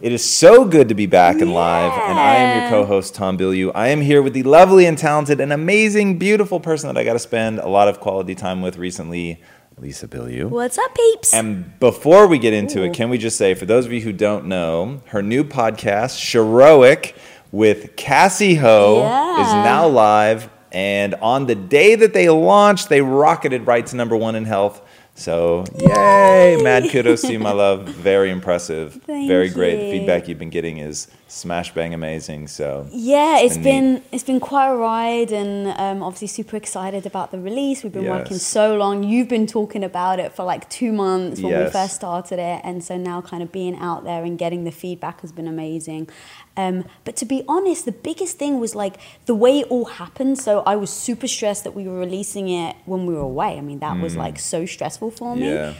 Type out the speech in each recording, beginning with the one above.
It is so good to be back and live, and I am your co-host Tom Bilyeu. I am here with the lovely and talented and amazing, beautiful person that I got to spend a lot of quality time with recently, Lisa Bilyeu. What's up, peeps? And before we get into it, can we just say, for those of you who don't know, her new podcast, Sheroic, with Cassey Ho, Yeah. is now live. And on the day that they launched, they rocketed right to number one in health. So, yay! Mad kudos to you, my love. Very impressive. Thank Very great. The feedback you've been getting is smash bang amazing. So, yeah, it's been been it's been quite a ride, and um, obviously super excited about the release. We've been working so long. You've been talking about it for like two months when we first started it, and so now kind of being out there and getting the feedback has been amazing. Um, but to be honest, the biggest thing was like the way it all happened. So I was super stressed that we were releasing it when we were away. I mean, that was like so stressful for me. Mm. yeah.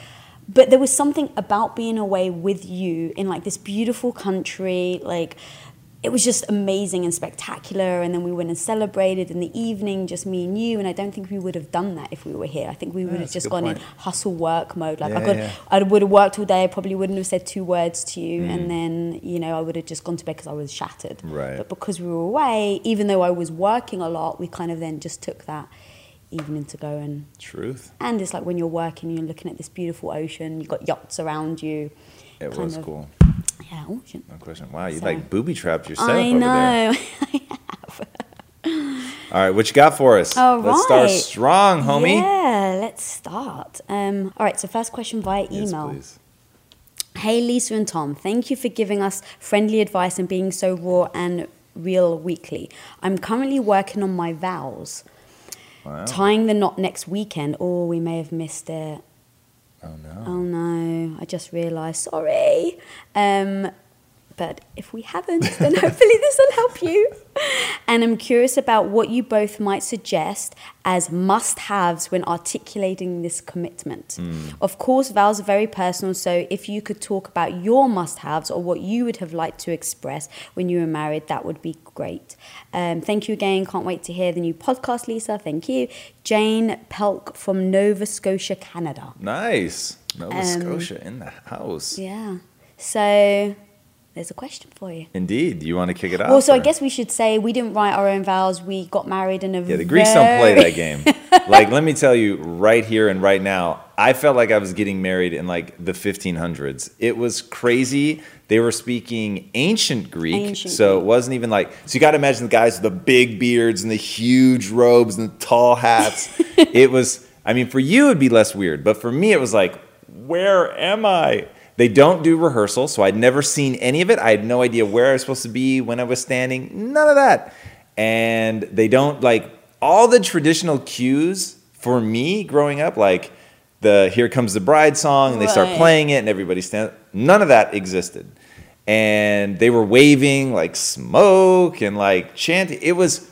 But there was something about being away with you in like this beautiful country like it was just amazing and spectacular and then we went and celebrated in the evening just me and you and i don't think we would have done that if we were here i think we would have just gone in hustle work mode like i could yeah. i would have worked all day i probably wouldn't have said two words to you Mm. and then you know i would have just gone to bed because i was shattered Right. but because we were away even though i was working a lot we kind of then just took that evening to go and Truth. and it's like when you're working, you're looking at this beautiful ocean, you've got yachts around you. It was of- cool. Yeah, ocean. No question. Wow, you So- like booby trapped yourself I over there. know. All right, what you got for us? All Let's start strong, homie. Yeah, let's start. Um, all right, so first question via Yes, email. please. Hey, Lisa and Tom, thank you for giving us friendly advice and being so raw and real weekly. I'm currently working on my vows. Wow. Tying the knot next weekend. Oh, we may have missed it. Oh no. Oh no, I just realised. Sorry. Um, but if we haven't, then hopefully this will help you. And I'm curious about what you both might suggest as must haves when articulating this commitment. Of course, vows are very personal, so if you could talk about your must haves or what you would have liked to express when you were married, that would be great. Um, thank you again. Can't wait to hear the new podcast, Lisa. Thank you. Jane Pelk from Nova Scotia, Canada. Nice. Nova Um, Scotia in the house. Yeah. So there's a question for you. Indeed. You want to kick it off? Well, so I guess we should say we didn't write our own vows. We got married in a Yeah, the Greeks don't play that game. like, let me tell you right here and right now, I felt like I was getting married in like the 1500s. It was crazy. They were speaking ancient Greek, Ancient so Greek. it wasn't even like. So you got to imagine the guys with the big beards and the huge robes and the tall hats. it was. I mean, for you it'd be less weird, but for me it was like, where am I? They don't do rehearsal, so I'd never seen any of it. I had no idea where I was supposed to be when I was standing. None of that. And they don't like all the traditional cues for me growing up, like the "Here Comes the Bride" song, and they start playing it, and everybody stands. None of that existed. And they were waving like smoke and like chanting. It was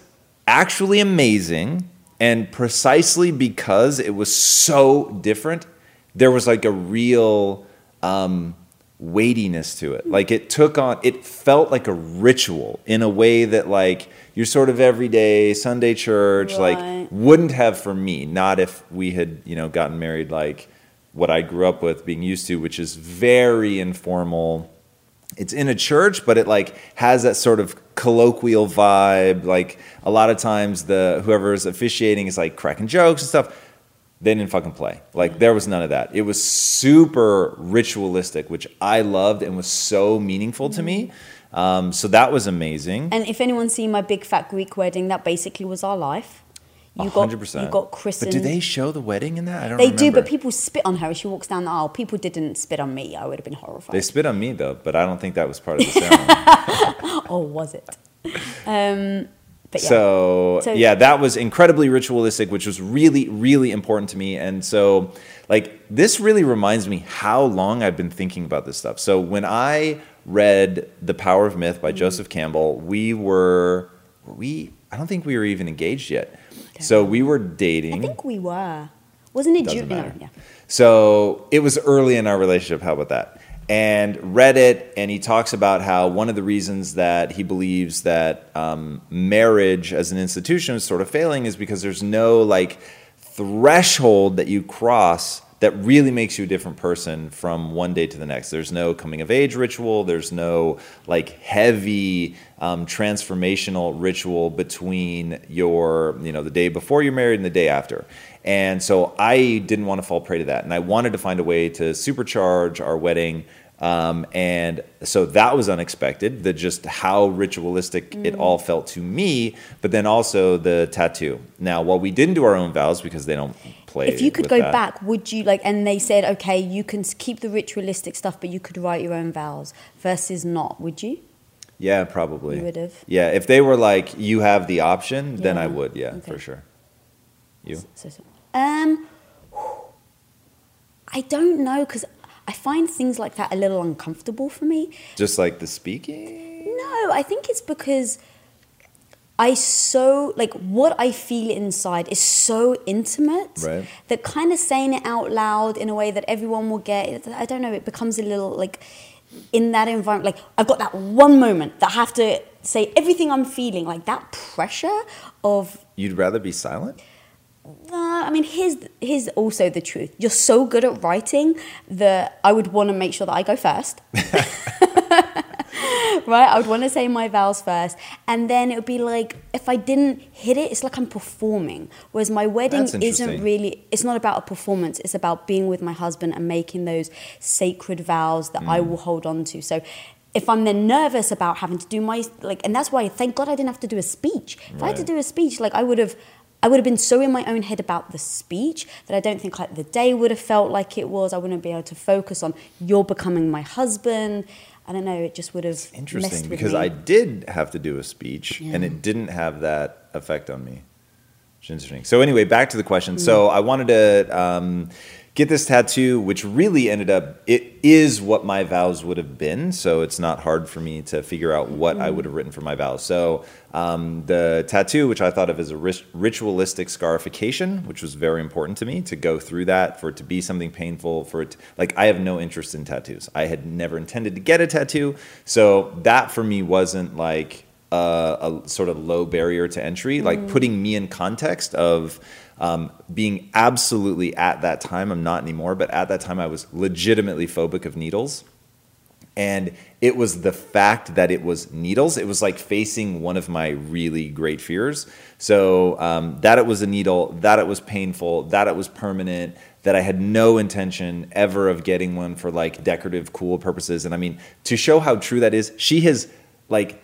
actually amazing. And precisely because it was so different, there was like a real um, weightiness to it. Like it took on, it felt like a ritual in a way that like your sort of everyday Sunday church like wouldn't have for me. Not if we had you know gotten married like what I grew up with, being used to, which is very informal it's in a church, but it like has that sort of colloquial vibe. Like a lot of times, the whoever's officiating is like cracking jokes and stuff. They didn't fucking play. Like there was none of that. It was super ritualistic, which I loved and was so meaningful to me. Um, so that was amazing. And if anyone's seen my big fat Greek wedding, that basically was our life. You got 100%. you got christened. But do they show the wedding in that? I don't know. They do, but people spit on her as she walks down the aisle. People didn't spit on me. I would have been horrified. They spit on me though, but I don't think that was part of the ceremony. oh, was it? Um, but yeah. So, So- yeah, that was incredibly ritualistic, which was really, really important to me. And so, like, this really reminds me how long I've been thinking about this stuff. So when I read The Power of Myth by mm-hmm. Joseph Campbell, we were we I don't think we were even engaged yet. So we were dating. I think we were. Wasn't it Doesn't June? No, matter. yeah. So it was early in our relationship. How about that? And read it, and he talks about how one of the reasons that he believes that um, marriage as an institution is sort of failing is because there's no like threshold that you cross that really makes you a different person from one day to the next. There's no coming of age ritual. There's no like heavy um, transformational ritual between your, you know, the day before you're married and the day after. And so I didn't want to fall prey to that. And I wanted to find a way to supercharge our wedding. Um, and so that was unexpected, the just how ritualistic it all felt to me, but then also the tattoo. Now, while we didn't do our own vows because they don't play. If you could go that, back, would you like? And they said, okay, you can keep the ritualistic stuff, but you could write your own vows versus not. Would you? Yeah, probably. You would've? Yeah, if they were like, you have the option, then I would. Yeah, Okay. for sure. You? So, so, um, I don't know because I find things like that a little uncomfortable for me. Just like the speaking? No, I think it's because I so like what I feel inside is so intimate Right. that kind of saying it out loud in a way that everyone will get. I don't know. It becomes a little like in that environment. Like I've got that one moment that I have to say everything I'm feeling. Like that pressure of You'd rather be silent? Uh, I mean, here's here's also the truth. You're so good at writing that I would want to make sure that I go first. right? I would want to say my vows first, and then it would be like if I didn't hit it, it's like I'm performing. Whereas my wedding isn't really. It's not about a performance. It's about being with my husband and making those sacred vows that Mm. I will hold on to. So. If I'm then nervous about having to do my like, and that's why thank God I didn't have to do a speech. If I had to do a speech, like I would have, I would have been so in my own head about the speech that I don't think like the day would have felt like it was. I wouldn't be able to focus on you're becoming my husband. I don't know. It just would have messed Interesting, because me. I did have to do a speech and it didn't have that effect on me. Which is interesting. So, anyway, back to the question. Mm. So, I wanted to um, get this tattoo, which really ended up, it is what my vows would have been. So, it's not hard for me to figure out what Mm. I would have written for my vows. So, um, the tattoo, which I thought of as a rit- ritualistic scarification, which was very important to me to go through that, for it to be something painful, for it, like, I have no interest in tattoos. I had never intended to get a tattoo. So, that for me wasn't like, a, a sort of low barrier to entry, like putting me in context of um, being absolutely at that time. I'm not anymore, but at that time I was legitimately phobic of needles. And it was the fact that it was needles. It was like facing one of my really great fears. So um, that it was a needle, that it was painful, that it was permanent, that I had no intention ever of getting one for like decorative, cool purposes. And I mean, to show how true that is, she has like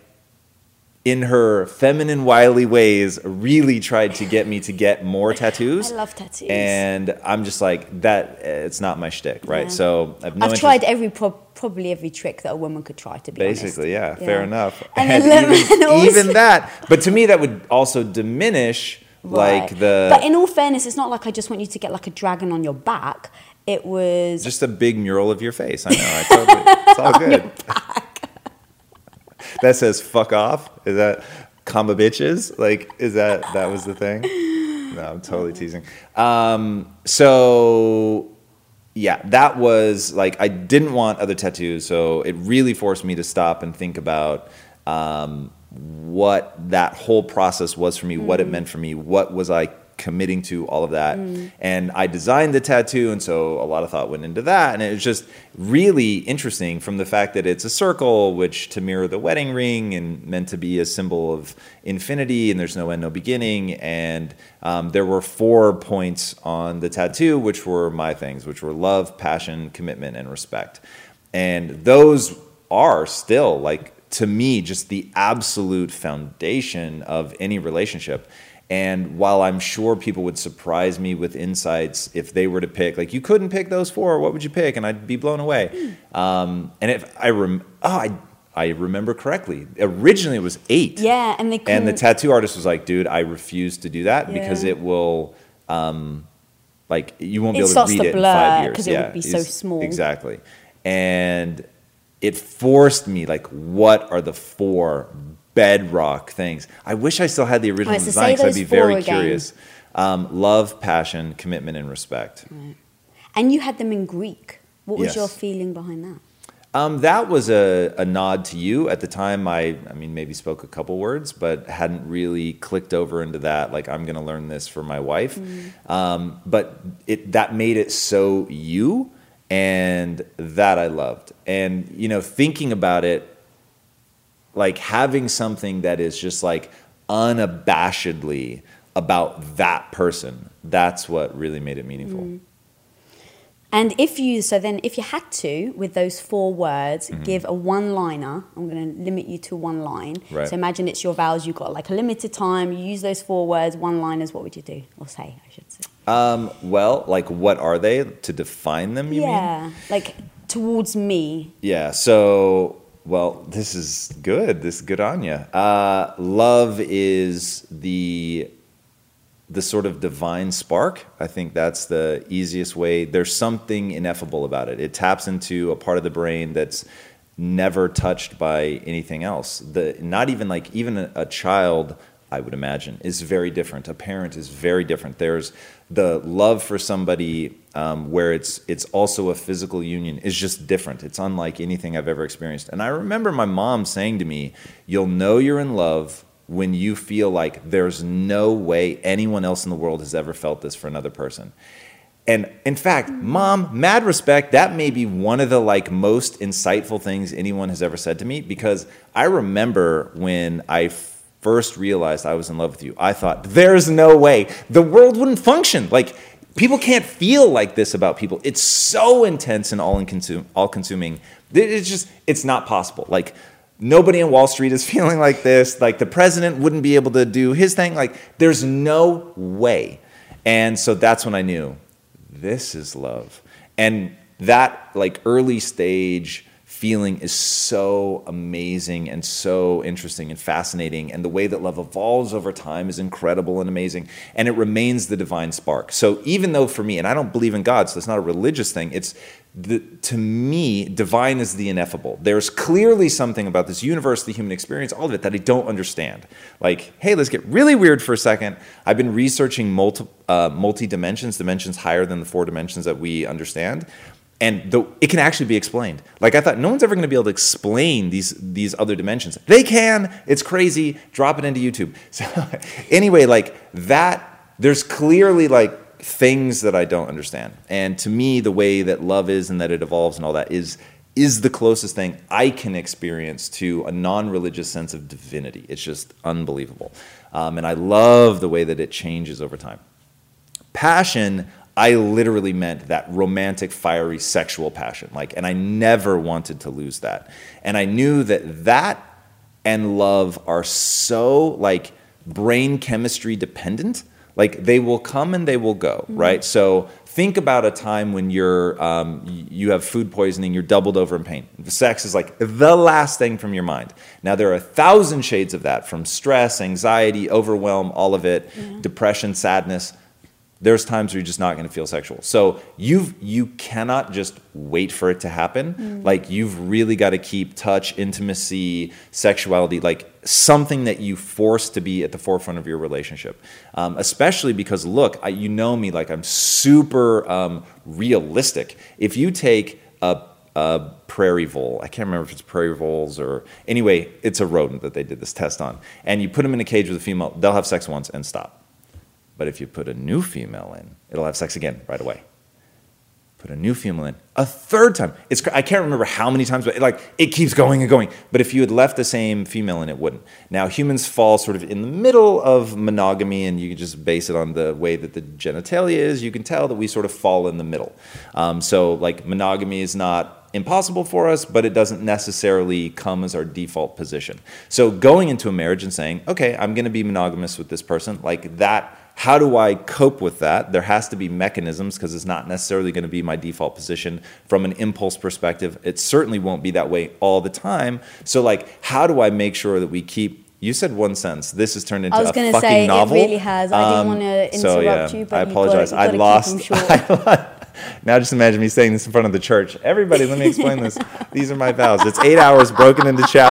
in her feminine, wily ways, really tried to get me to get more tattoos. I love tattoos. And I'm just like that. It's not my shtick, right? Yeah. So I've no I've tried every pro- probably every trick that a woman could try to be Basically, honest. yeah, fair enough. And, And, even, and also- even that, but to me, that would also diminish like the But in all fairness, it's not like I just want you to get like a dragon on your back. It was just a big mural of your face. I know. I totally, it's all good. That says "fuck off." Is that comma bitches? Like, is that that was the thing? No, I'm totally teasing. Um, so yeah, that was like I didn't want other tattoos, so it really forced me to stop and think about um, what that whole process was for me, what it meant for me, what was I committing to, all of that. And I designed the tattoo, and so a lot of thought went into that, and it was just really interesting from the fact that it's a circle, which to mirror the wedding ring and meant to be a symbol of infinity, and there's no end, no beginning. And um, there were four points on the tattoo, which were my things, which were love, passion, commitment, and respect. And those are still like to me just the absolute foundation of any relationship. And while I'm sure people would surprise me with insights if they were to pick, like you couldn't pick those four, what would you pick? And I'd be blown away. Um, and if I rem, oh, I I remember correctly. Originally, it was eight. yeah, and they And the tattoo artist was like, "Dude, I refuse to do that because it will, um, like, you won't be It able to read to it in blur five years 'cause it would be so small. Exactly, and it forced me like, what are the four bedrock things? I wish I still had the original Alright, so design because I'd be very again. curious. Um, love, passion, commitment, and respect. And you had them in Greek. What was Yes. your feeling behind that? Um, that was a, a nod to you at the time. I, I mean, maybe spoke a couple words, but hadn't really clicked over into that. Like, I'm going to learn this for my wife. Um, but it that made it so you, and that I loved. And you know, thinking about it, like having something that is just like unabashedly about that person. That's what really made it meaningful. And if you, so then if you had to, with those four words, Mm-hmm. give a one liner, I'm going to limit you to one line. Right. So imagine it's your vows, you've got like a limited time, you use those four words, one liners, what would you do? Or say, I should say. Um, well, like, what are they to define them? You mean? yeah, like towards me. Yeah. So, well, this is good. This is good on you. Uh, love is the the sort of divine spark. I think that's the easiest way. There's something ineffable about it. It taps into a part of the brain that's never touched by anything else. The not even like even a, a child, I would imagine, is very different. A parent is very different. There's the love for somebody um, where it's it's also a physical union is just different. It's unlike anything I've ever experienced. And I remember my mom saying to me, "You'll know you're in love." When you feel like there's no way anyone else in the world has ever felt this for another person. And in fact, mom, mad respect, that may be one of the like most insightful things anyone has ever said to me because I remember when I first realized I was in love with you, I thought, there's no way the world wouldn't function. Like, people can't feel like this about people. It's so intense and all all consuming. It's just, it's not possible. Like, nobody in Wall Street is feeling like this. Like, the president wouldn't be able to do his thing. Like, there's no way. And so that's when I knew this is love. And that like early stage feeling is so amazing and so interesting and fascinating. And the way that love evolves over time is incredible and amazing. And it remains the divine spark. So even though for me, and I don't believe in God, so it's not a religious thing, it's the, to me, divine is the ineffable. There's clearly something about this universe, the human experience, all of it that I don't understand. Like, hey, let's get really weird for a second. I've been researching multi, uh, multi dimensions, dimensions higher than the four dimensions that we understand. And the, it can actually be explained. Like I thought, no one's ever going to be able to explain these these other dimensions. They can. It's crazy. Drop it into YouTube. So anyway, like that. There's clearly like things that I don't understand. And to me, the way that love is and that it evolves and all that is is the closest thing I can experience to a non-religious sense of divinity. It's just unbelievable, um, and I love the way that it changes over time. Passion, I literally meant that romantic, fiery, sexual passion. Like, and I never wanted to lose that. And I knew that that and love are so like brain chemistry dependent. Like they will come and they will go, right? So think about a time when you're um, you have food poisoning, you're doubled over in pain. Sex is like the last thing from your mind. Now there are a thousand shades of that, from stress, anxiety, overwhelm, all of it, depression, sadness there's times where you're just not going to feel sexual. So you've you cannot just wait for it to happen. Like you've really got to keep touch, intimacy, sexuality, like something that you force to be at the forefront of your relationship. Um, especially because look, I, you know me, like I'm super um, realistic. If you take a a prairie vole. I can't remember if it's prairie voles or anyway, it's a rodent that they did this test on. And you put them in a cage with a female, they'll have sex once and stop. But if you put a new female in, it'll have sex again right away. Put a new female in a third time. It's I can't remember how many times, but it, like it keeps going and going. But if you had left the same female in, it wouldn't. Now humans fall sort of in the middle of monogamy, and you can just base it on the way that the genitalia is. You can tell that we sort of fall in the middle. Um, so like monogamy is not impossible for us, but it doesn't necessarily come as our default position. So going into a marriage and saying, okay, I'm going to be monogamous with this person, like that how do I cope with that? There has to be mechanisms because it's not necessarily going to be my default position from an impulse perspective. It certainly won't be that way all the time. So, like, how do I make sure that we keep? You said one sentence. This has turned into I was a going to fucking say novel. it really has. I Um, didn't want to so, interrupt yeah, you, but I apologize. Got, I you've lost. Keep 'em short. now just imagine me saying this in front of the church. Everybody, let me explain this. These are my vows. It's eight hours broken into chapters.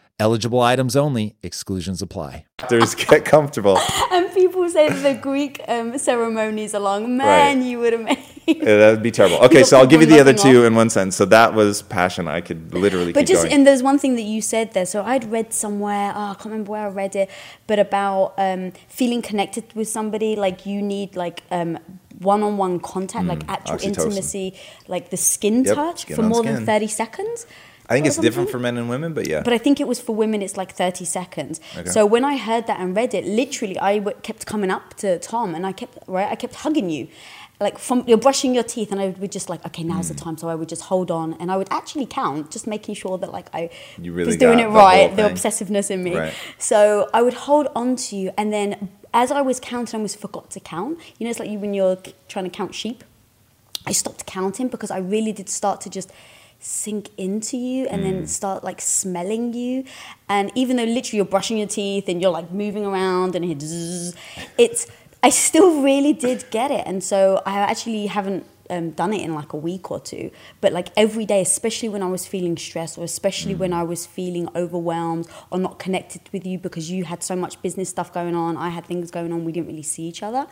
Eligible items only, exclusions apply. There's get comfortable. and people say that the Greek um, ceremonies along, man, Right. you would have made. Yeah, that would be terrible. Okay, so I'll give you the other nodding two in one sentence. So that was passion. I could literally But keep just going. and there's one thing that you said there. So I'd read somewhere. Oh, I can't remember where I read it, but about um, feeling connected with somebody. Like you need like um, one-on-one contact, like actual Mm, oxytocin. intimacy, like the skin Yep, touch skin for more skin. than thirty seconds. I think it's different for men and women, but yeah. But I think it was for women, it's like 30 seconds. Okay. So when I heard that and read it, literally, I w- kept coming up to Tom and I kept, right, I kept hugging you. Like from you're brushing your teeth, and I would just like, okay, now's Mm. the time. So I would just hold on, and I would actually count, just making sure that like I You really was doing it right, the obsessiveness in me. Right. So I would hold on to you, and then as I was counting, I almost forgot to count. You know, it's like you when you're trying to count sheep. I stopped counting because I really did start to just sink into you and Mm. then start like smelling you. And even though literally you're brushing your teeth and you're like moving around and it zzz, it's, I still really did get it. And so I actually haven't um, done it in like a week or two, but like every day, especially when I was feeling stressed or especially when I was feeling overwhelmed or not connected with you because you had so much business stuff going on, I had things going on, we didn't really see each other.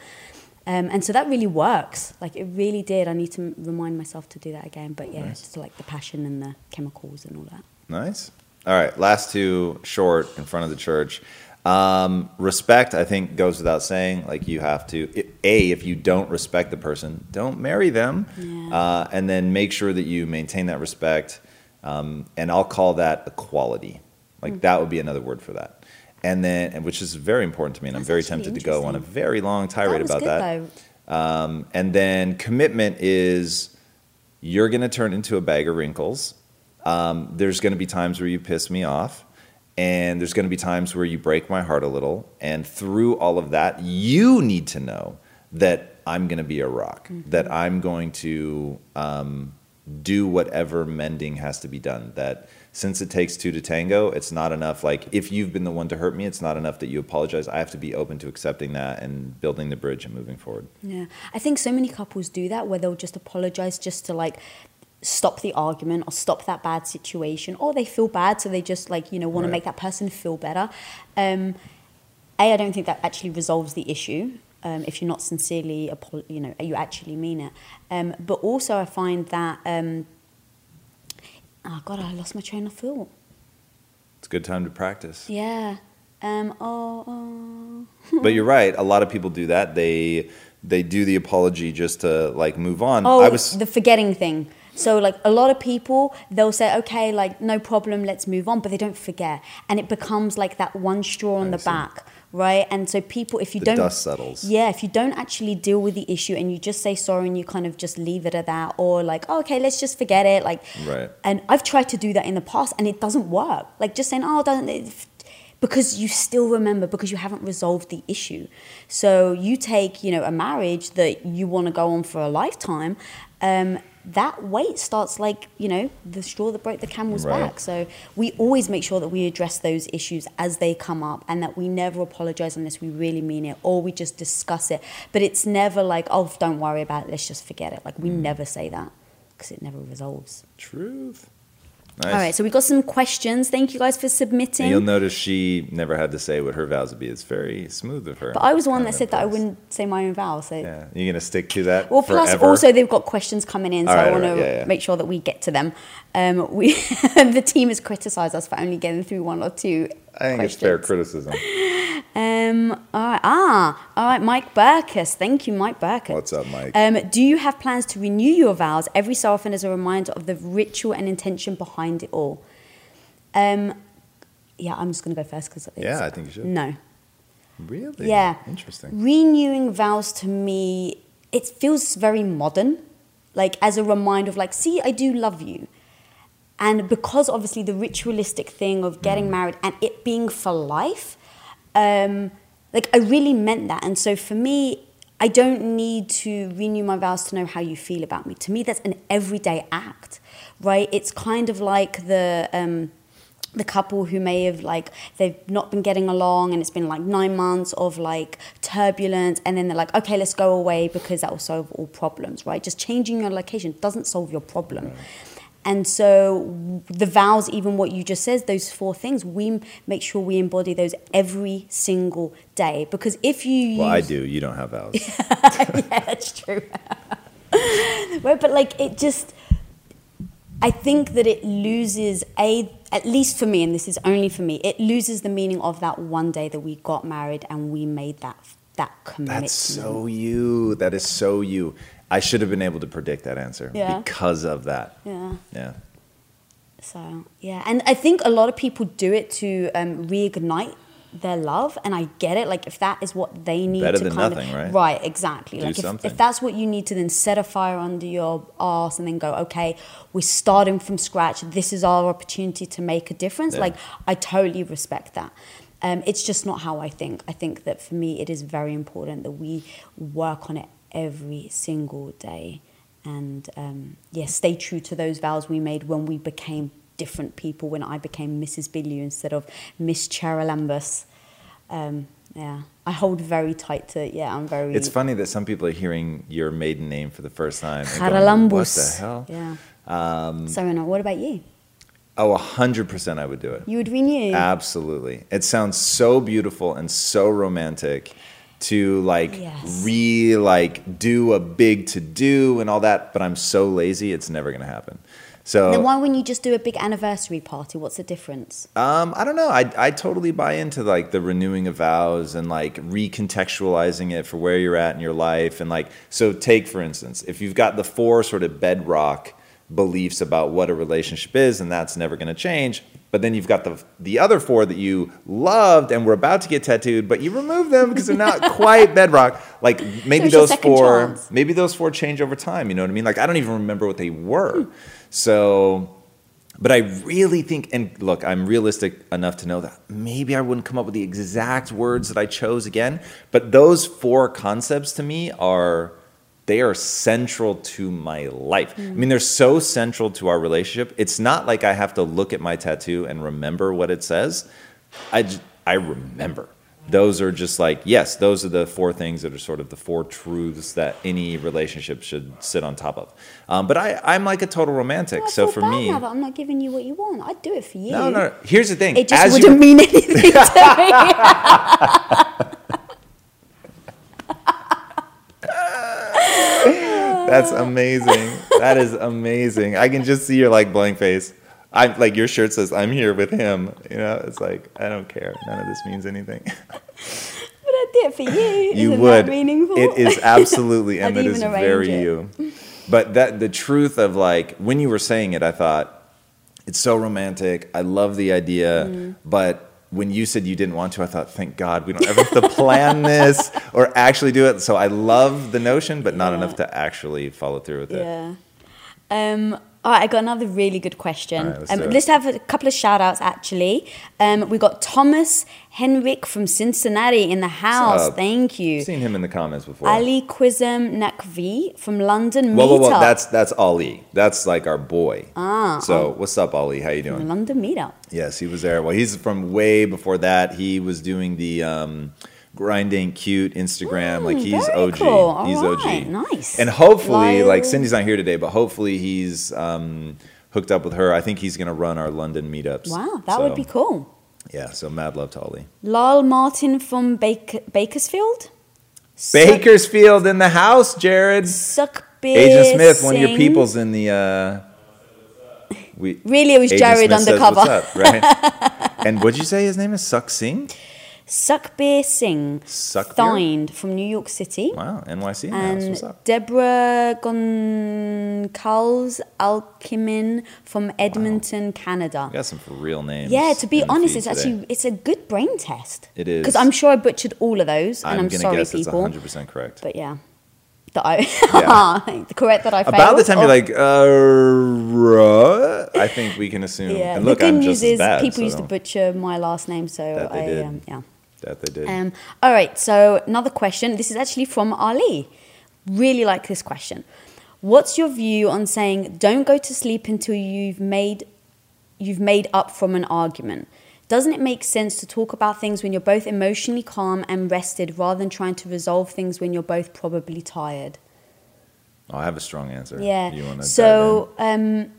Um, and so that really works. Like it really did. I need to remind myself to do that again. But yeah, it's just like the passion and the chemicals and all that. Nice. All right, last two short in front of the church. Um, respect, I think, goes without saying. Like you have to, a, if you don't respect the person, don't marry them, Yeah. uh, and then make sure that you maintain that respect. Um, and I'll call that equality. Like Hmm. that would be another word for that. And then, and which is very important to me, and I'm very tempted to go on a very long tirade that about good that. Um, and then commitment is you're going to turn into a bag of wrinkles. Um, there's going to be times where you piss me off, and there's going to be times where you break my heart a little. And through all of that, you need to know that I'm going to be a rock, that I'm going to um, do whatever mending has to be done. That since it takes two to tango, it's not enough. Like, if you've been the one to hurt me, it's not enough that you apologize. I have to be open to accepting that and building the bridge and moving forward. Yeah, I think so many couples do that where they'll just apologize just to like stop the argument or stop that bad situation, or they feel bad, so they just like you know want Right. to make that person feel better. Um, a, I don't think that actually resolves the issue. Um, if you're not sincerely, you know, you actually mean it. Um, but also, I find that, um, oh God, I lost my train of thought. It's a good time to practice. Yeah. Um, oh, oh. But you're right. A lot of people do that. They they do the apology just to like move on. Oh, I was the forgetting thing. So like a lot of people, they'll say, okay, like no problem, let's move on, but they don't forget, and it becomes like that one straw on I the see. back, right? And so people, if you The don't, dust settles. Yeah, if you don't actually deal with the issue and you just say sorry and you kind of just leave it at that, or like, oh, okay, let's just forget it, like, Right. And I've tried to do that in the past, and it doesn't work. Like just saying, oh, doesn't it? because you still remember because you haven't resolved the issue. So you take, you know, a marriage that you want to go on for a lifetime. Um, that weight starts like you know the straw that broke the camel's Right. back. So we always make sure that we address those issues as they come up, and that we never apologize unless we really mean it, or we just discuss it. But it's never like, oh, don't worry about it. Let's just forget it. Like we Mm. never say that because it never resolves. truth. Nice. All right, so we got some questions. Thank you guys for submitting. and you'll notice she never had to say what her vows would be. It's very smooth of her. But I was the one that said that I wouldn't say my own vows. So Yeah, you're gonna stick to that. Well, plus forever? also they've got questions coming in, so right, I want all to yeah, yeah. make sure that we get to them. Um, we the team has criticised us for only getting through one or two. I think it's fair criticism. Um, all right, ah, all right, Mike Burkus. Thank you, Mike Burkus. What's up, Mike? Um, do you have plans to renew your vows every so often as a reminder of the ritual and intention behind it all? Um, yeah, I'm just going to go first because Yeah, I think you should. No, Really? yeah. Interesting. Renewing vows to me, it feels very modern, like as a reminder of like, see, I do love you. And because obviously the ritualistic thing of getting Mm. married and it being for life, um, like I really meant that. And so for me, I don't need to renew my vows to know how you feel about me. To me, that's an everyday act, right? It's kind of like the um, the couple who may have like they've not been getting along and it's been like nine months of like turbulence and then they're like okay let's go away because that will solve all problems right just changing your location doesn't solve your problem and so the vows even what you just said those four things we make sure we embody those every single day because if you Well, I do. You don't have vows. yeah, that's true. right, but like it just, I think that it loses a, at least for me, and this is only for me, it loses the meaning of that one day that we got married and we made that that commitment. That's so you. That is so you. I should have been able to predict that answer Yeah. because of that. Yeah. Yeah. So yeah, and I think a lot of people do it to um, reignite their love, and I get it. Like if that is what they need Better to than kind nothing, of, right? Right, exactly. Do like if, if that's what you need to then set a fire under your ass and then go, okay, we're starting from scratch. This is our opportunity to make a difference. Yeah. Like I totally respect that. Um, it's just not how I think. I think that for me, it is very important that we work on it every single day, and um, yeah, stay true to those vows we made when we became different people. When I became Mrs. Bilyeu instead of Miss Charalambus. Um, Yeah. I hold very tight to, yeah, I'm very. It's funny that some people are hearing your maiden name for the first time. going, What the hell? Yeah. Um, So, what about you? oh, 100% I would do it. You would renew? Absolutely. It sounds so beautiful and so romantic to like Yes. re like do a big to do and all that, but I'm so lazy it's never going to happen. So then why wouldn't you just do a big anniversary party? What's the difference? Um, I don't know. I I totally buy into like the renewing of vows and like recontextualizing it for where you're at in your life and like so take for instance, if you've got the four sort of bedrock beliefs about what a relationship is and that's never going to change, but then you've got the the other four that you loved and were about to get tattooed, but you remove them because they're not quite bedrock. Like maybe your those four chance. maybe those four change over time, you know what I mean? Like I don't even remember what they were. So but I really think, and look, I'm realistic enough to know that maybe I wouldn't come up with the exact words that I chose again. But those four concepts to me are, they are central to my life. I mean, they're so central to our relationship. It's not like I have to look at my tattoo and remember what it says. I I remember. Those are just like, yes, those are the four things that are sort of the four truths that any relationship should sit on top of. Um, but I, I'm like a total romantic. I so for me, now that I'm not giving you what you want. I'd do it for you. no, no. Here's the thing. It just As wouldn't you, mean anything to me. that's amazing. that is amazing. I can just see your like blank face. I'm like your shirt says "I'm here with him." You know, it's like I don't care. None of this means anything. But I did for you. you Isn't would. Meaningful? It is absolutely, and it is very it. you. But that the truth of like when you were saying it, I thought it's so romantic. I love the idea, Mm. but when you said you didn't want to, I thought, thank God we don't ever have to plan this or actually do it. So I love the notion, but not Yeah. enough to actually follow through with it. Yeah. Um, all right, I got another really good question. Right, let's um, let's have a couple of shout outs actually. Um, we got Thomas Henrik from Cincinnati in the house. Thank you. I've seen him in the comments before. Ali Quizem Nakvi from London Whoa, whoa, whoa! That's that's Ali. That's like our boy. Ah, So what's up, Ali? How you doing? London Meetup. Yes, he was there. Well, he's from way before that. He was doing the grind ain't cute Instagram. like he's Mm, OG. cool. He's right, OG. nice. And hopefully, Lyle. like Cindy's not here today, but hopefully he's um, hooked up with her. I think he's going to run our London meetups. Wow, that So, would be cool. Yeah. So mad love to Ali. Lyle Martin from Baker- Bakersfield. Bakersfield in the house, Jared. Suck beer. Agent Smith, one of your people's in the. Uh, we, Really, it was Agent Jared Smith says, undercover. "What's up?" Right? and what'd you say his name is? Suck Sing? Suck Singh, sing. Suck? Thind from New York City. Wow, NYC. And? Deborah Goncalves Alkimin from Edmonton, Canada. We got some for real names. Yeah, to be honest, it's today. actually it's a good brain test. It is. because I'm sure I butchered all of those, and I'm, I'm, sorry, guess people. it's 100 percent correct. But yeah, that I Yeah. correct that I failed. About the time or- you're like, uh, I think we can assume. yeah. And look, the good I'm news is bad, people so used to butcher my last name, so I. Um, yeah. That they did. Um, all right, so another question. This is actually from Ali. Really like this question. What's your view on saying don't go to sleep until you've made you've made up from an argument? Doesn't it make sense to talk about things when you're both emotionally calm and rested rather than trying to resolve things when you're both probably tired? oh, I have a strong answer. Yeah. You want to So, um,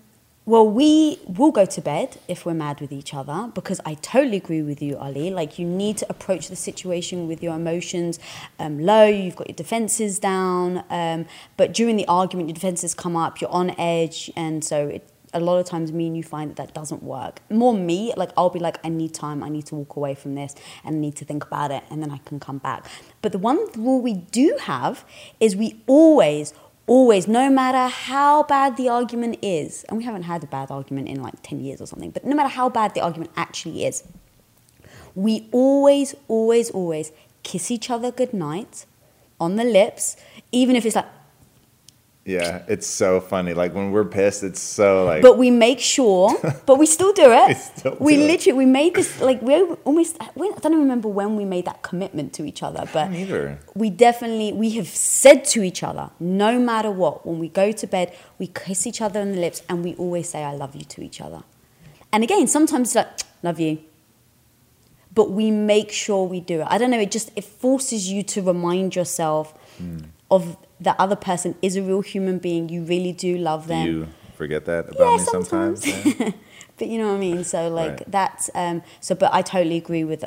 well, we will go to bed if we're mad with each other because I totally agree with you, Ali. Like, you need to approach the situation with your emotions um, low, you've got your defenses down. Um, but during the argument, your defenses come up, you're on edge. And so, it, a lot of times, me and you find that that doesn't work. More me, like, I'll be like, I need time, I need to walk away from this and need to think about it, and then I can come back. But the one rule we do have is we always, always, no matter how bad the argument is, and we haven't had a bad argument in like 10 years or something, but no matter how bad the argument actually is, we always, always, always kiss each other goodnight on the lips, even if it's like, Yeah, it's so funny. Like when we're pissed, it's so like. but we make sure, but we still do it. We still we do it. literally, we made this, like, we almost, we, I don't even remember when we made that commitment to each other, but we definitely we have said to each other no matter what when we go to bed we kiss each other on the lips and we always say i love you to each other and again sometimes it's like love you but we make sure we do it. I don't know. It just it forces you to remind yourself Hmm. of the other person is a real human being. You really do love them. you forget that about Yeah, me sometimes. sometimes. yeah? But you know what I mean. So like Right. that's um, so. But I totally agree with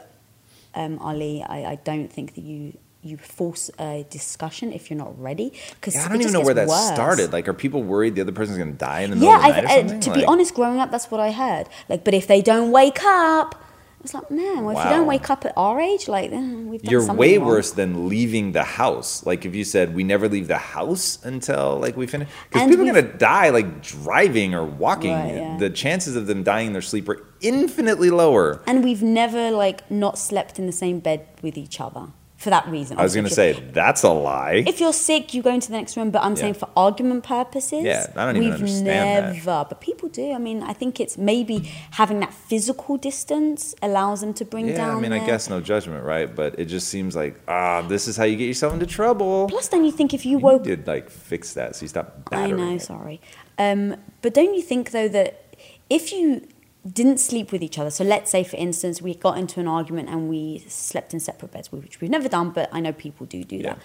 um, Ali. I, I don't think that you you force a discussion if you're not ready because Yeah, I don't even know where that started. Like, are people worried the other person's going to die in the middle yeah, of the I, night or uh, to be honest, growing up, that's what I heard. Like, but if they don't wake up, it's like, man, well, if you don't wake up at our age, like, then we've done You're way wrong. worse than leaving the house. Like if you said we never leave the house until like we finish, because people are gonna die like driving or walking. Right, yeah. The chances of them dying in their sleep are infinitely lower. And we've never like not slept in the same bed with each other for that reason. I was gonna say that's a lie. If you're sick, you go into the next room. But I'm saying for argument purposes, Yeah, I don't even we've understand that. never. But people do. I mean, I think it's maybe having that physical distance allows them to bring yeah, down. I mean, I guess no judgment, right? But it just seems like ah, this is how you get yourself into trouble. Plus, then you think if you you woke did like fix that, so you stop. I know, it. sorry. Um, but don't you think though that if you didn't sleep with each other, so let's say for instance we got into an argument and we slept in separate beds, which we've never done, but I know people do do Yeah. that.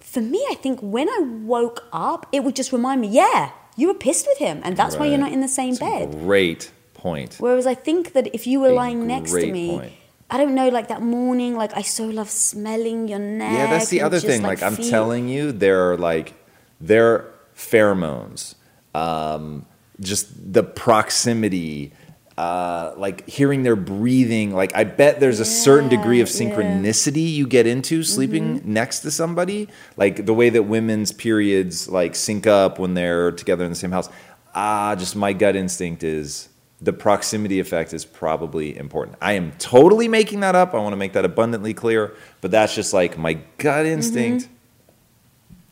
For me, I think when I woke up, it would just remind me, yeah, you were pissed with him, and that's why you're not in the same a bed. Great point. Whereas I think that if you were A lying next to me, point. I don't know, like that morning, like I so love smelling your neck. Yeah, that's the other thing. Like, I'm feel- telling you, there are like there are pheromones, um, just the proximity, uh, like hearing their breathing. Like I bet there's a certain degree of Yeah, yeah. synchronicity you get into sleeping next to somebody. Like the way that women's periods like sync up when they're together in the same house. Ah, just my gut instinct is the proximity effect is probably important. I am totally making that up. I want to make that abundantly clear, but that's just like my gut instinct.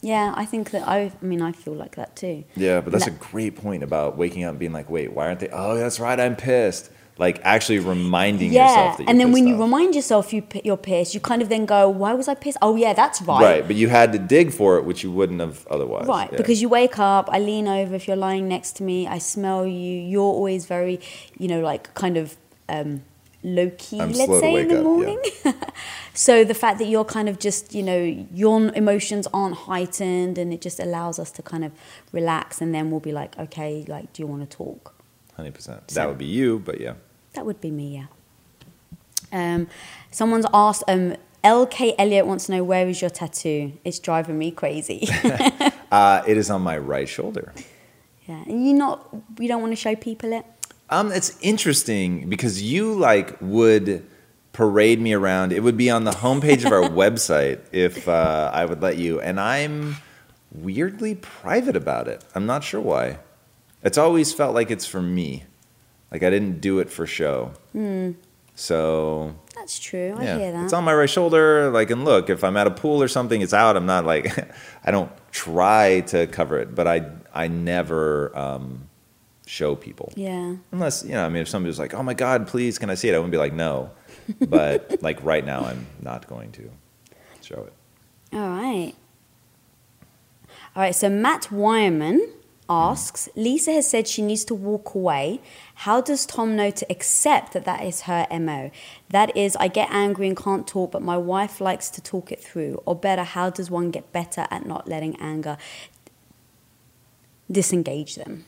Yeah, I think that I, I mean, I feel like that too. Yeah, but that's a great point about waking up and being like, wait, why aren't they? Oh, that's right, I'm pissed. Like actually reminding yeah, yourself that you're and then when pissed you remind yourself you you're pissed, you kind of then go, "Why was I pissed? Oh yeah, that's right." right, but you had to dig for it, which you wouldn't have otherwise. Right, Yeah. because you wake up, I lean over. If you're lying next to me, I smell you. You're always very, you know, like kind of um, low key, I'm let's say, in the up, morning. so the fact that you're kind of just, you know, your emotions aren't heightened, and it just allows us to kind of relax, and then we'll be like, okay, like, do you want to talk? hundred percent. So- That would be you, but yeah. That would be me, yeah. Um, someone's asked, um, LK Elliot wants to know where is your tattoo? It's driving me crazy. Uh, it is on my right shoulder. yeah, and you not, you don't want to show people it. Um, it's interesting because you like would parade me around. It would be on the homepage of our website if uh, I would let you, and I'm weirdly private about it. I'm not sure why. It's always felt like it's for me, like I didn't do it for show. So That's true. I yeah, hear that. it's on my right shoulder. Like, and look, if I'm at a pool or something, it's out. I'm not like, I don't try to cover it, but I I never um, show people. yeah. Unless, you know, I mean, if somebody was like, oh my God, please, can I see it? I wouldn't be like, no. But like right now, I'm not going to show it. All right. All right. So Matt Wyman asks Lisa has said she needs to walk away. How does Tom know to accept that that is her MO? That is, I get angry and can't talk, but my wife likes to talk it through. Or better, how does one get better at not letting anger disengage them?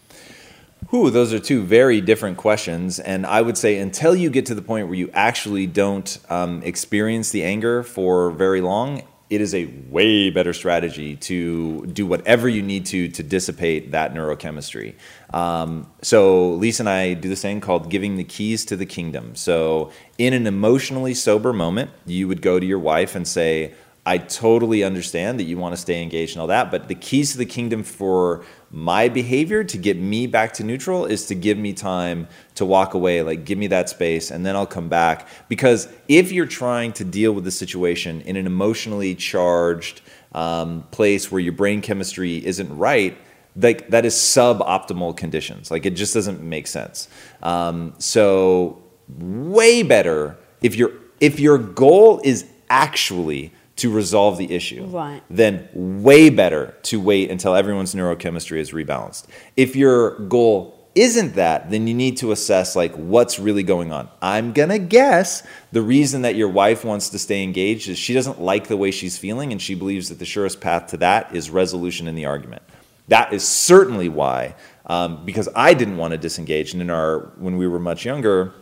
Whew, those are two very different questions. And I would say until you get to the point where you actually don't um, experience the anger for very long, it is a way better strategy to do whatever you need to to dissipate that neurochemistry. Um, so Lisa and I do this thing called giving the keys to the kingdom. So in an emotionally sober moment, you would go to your wife and say, I totally understand that you want to stay engaged and all that, but the keys to the kingdom for my behavior to get me back to neutral is to give me time to walk away, like give me that space, and then I'll come back. Because if you're trying to deal with the situation in an emotionally charged um, place where your brain chemistry isn't right, like that is suboptimal conditions. Like it just doesn't make sense. Um, so way better if your if your goal is actually to resolve the issue, Right. then way better to wait until everyone's neurochemistry is rebalanced. If your goal isn't that, then you need to assess like what's really going on. I'm gonna guess the reason that your wife wants to stay engaged is she doesn't like the way she's feeling and she believes that the surest path to that is resolution in the argument. That is certainly why, um, because I didn't want to disengage. And in our when we were much younger,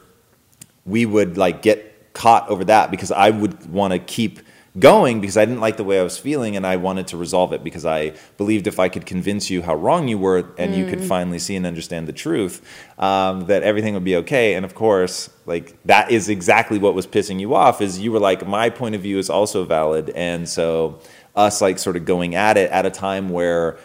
we would like get caught over that because I would want to keep going because I didn't like the way I was feeling and I wanted to resolve it because I believed if I could convince you how wrong you were and you could finally see and understand the truth, um, that everything would be okay. And of course, like that is exactly what was pissing you off is you were like, my point of view is also valid. And so us like sort of going at it at a time where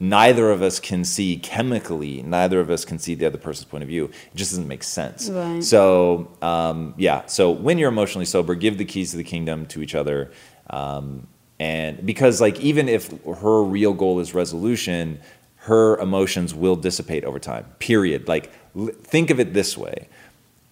neither of us can see chemically, neither of us can see the other person's point of view. It just doesn't make sense. Right. So, um, yeah. So when you're emotionally sober, give the keys to the kingdom to each other. Um, and because, like, even if her real goal is resolution, her emotions will dissipate over time, period. Like, l- think of it this way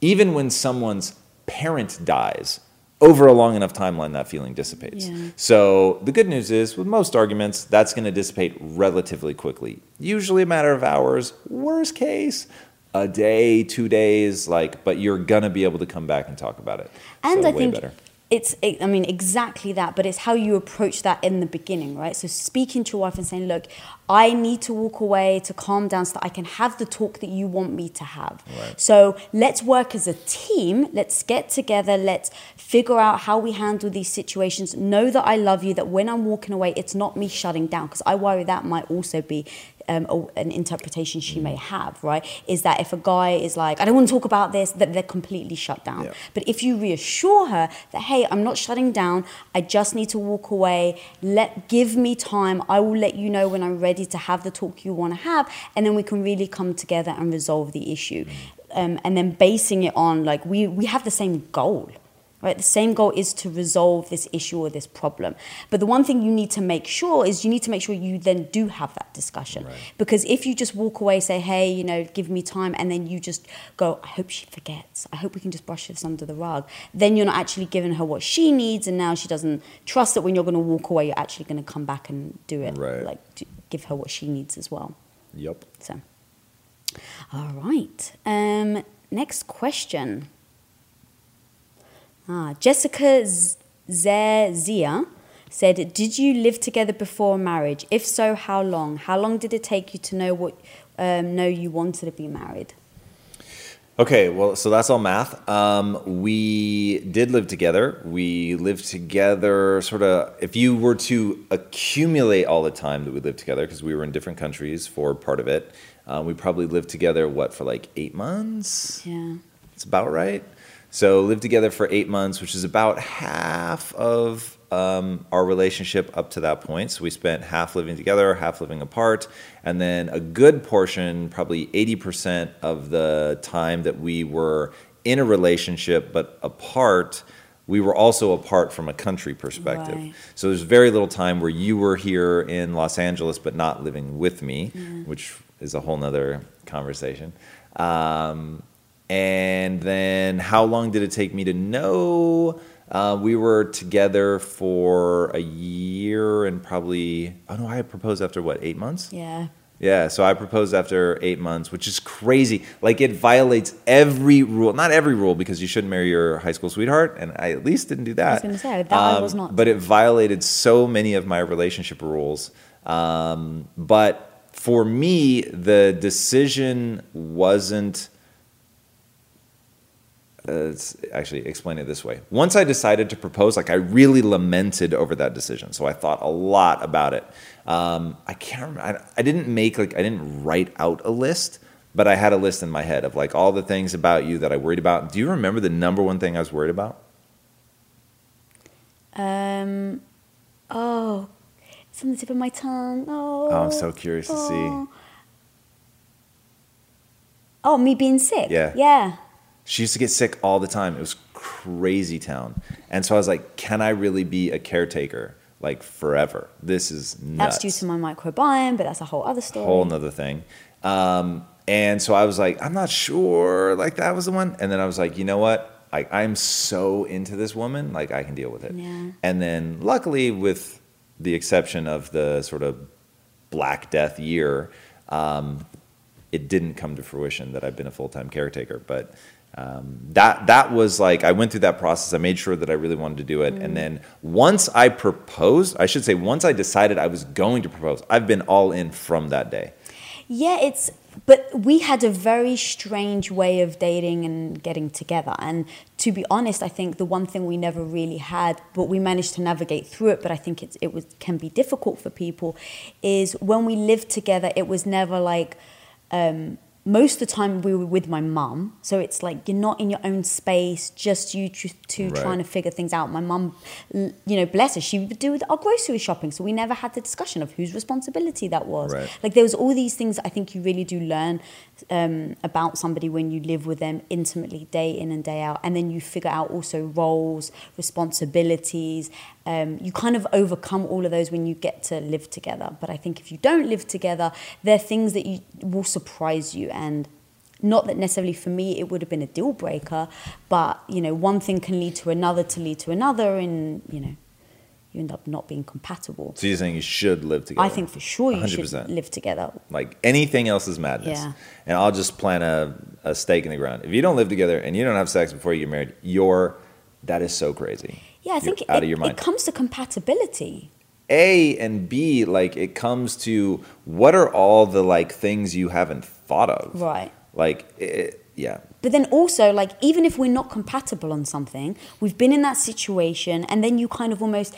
even when someone's parent dies, over a long enough timeline, that feeling dissipates. Yeah. So the good news is, with most arguments, that's going to dissipate relatively quickly. Usually a matter of hours. Worst case, a day, two days. Like, but you're gonna be able to come back and talk about it. And So I think better. It's, I mean, exactly that, but it's how you approach that in the beginning, right? So speaking to your wife and saying, look, I need to walk away to calm down so that I can have the talk that you want me to have. Right. So let's work as a team. Let's get together. Let's figure out how we handle these situations. Know that I love you, that when I'm walking away, it's not me shutting down, because I worry that might also be um, a- an interpretation she may have, right? Is that if a guy is like, I don't want to talk about this, that they're completely shut down. Yeah. But if you reassure her that, hey, I'm not shutting down, I just need to walk away, let give me time, I will let you know when I'm ready to have the talk you want to have, and then we can really come together and resolve the issue. Um, and then basing it on like we, we have the same goal. Right, the same goal is to resolve this issue or this problem. But the one thing you need to make sure is you need to make sure you then do have that discussion. Because if you just walk away, say, hey, you know, give me time, and then you just go, I hope she forgets. I hope we can just brush this under the rug. Then you're not actually giving her what she needs, and now she doesn't trust that when you're going to walk away, you're actually going to come back and do it. Right. Like, give her what she needs as well. Yep. So, all right. Um, next question. Ah, Jessica Z- Zia said, "Did you live together before marriage? If so, how long? How long did it take you to know what um, know you wanted to be married?" Okay, well, so that's all math. Um, we did live together. We lived together, sort of. If you were to accumulate all the time that we lived together, because we were in different countries for part of it, uh, we probably lived together. What for like eight months? Yeah. It's about right. So lived together for eight months, which is about half of um, our relationship up to that point. So we spent half living together, half living apart, and then a good portion, probably eighty percent of the time that we were in a relationship but apart. We were also apart from a country perspective. Right. So there's very little time where you were here in Los Angeles but not living with me, which is a whole nother conversation. Um, and then how long did it take me to know? Uh, we were together for a year and probably, oh no, I proposed after what, eight months? Yeah. Yeah, so I proposed after eight months, which is crazy. Like it violates every rule. Not every rule because you shouldn't marry your high school sweetheart, and I at least didn't do that. Um, I was gonna say, that I was not. But it violated so many of my relationship rules. Um, but for me, the decision wasn't. Uh, let's actually explain it this way. Once I decided to propose, like I really lamented over that decision. So I thought a lot about it. Um, I can't remember. I, I didn't make like I didn't write out a list, but I had a list in my head of like all the things about you that I worried about. Do you remember the number one thing I was worried about? Um. Oh, it's on the tip of my tongue. Oh. Oh, I'm so curious to see. oh. Oh, me being sick. Yeah. Yeah. She used to get sick all the time. It was crazy town. And so I was like, can I really be a caretaker like forever? This is nuts. That's due to my microbiome, but that's a whole other story. whole nother thing. Um, and so I was like, I'm not sure. Like that was the one. And then I was like, you know what? Like I'm so into this woman, like I can deal with it. Yeah. And then luckily, with the exception of the sort of Black Death year, um, it didn't come to fruition that I've been a full time caretaker. But um, that that was like I went through that process. I made sure that I really wanted to do it, and then once I proposed, I should say, once I decided I was going to propose, I've been all in from that day. Yeah, it's but we had a very strange way of dating and getting together. And to be honest, I think the one thing we never really had, but we managed to navigate through it, but I think it's, it was can be difficult for people, is when we lived together, it was never like um, most of the time we were with my mum so it's like you're not in your own space just you two Right. trying to figure things out my mum you know bless her she would do our grocery shopping so we never had the discussion of whose responsibility that was Right. like there was all these things i think you really do learn um, about somebody when you live with them intimately day in and day out. And then you figure out also roles responsibilities. Um, you kind of overcome all of those when you get to live together. But i think if you don't live together there are things that you will surprise you. And not that necessarily for me it would have been a deal breaker but you know one thing can lead to another to lead to another and you know you end up not being compatible So you're saying you should live together? i think for sure you 100%. should live together Like anything else is madness. Yeah. And I'll just plant a, a stake in the ground. If you don't live together and you don't have sex before you get married, you're that is so crazy. Yeah, I You're think out it, of your mind. it comes to compatibility. A and B, like it comes to what are all the like things you haven't thought of? Right. Like, it, yeah. But then also, like, even if we're not compatible on something, we've been in that situation, and then you kind of almost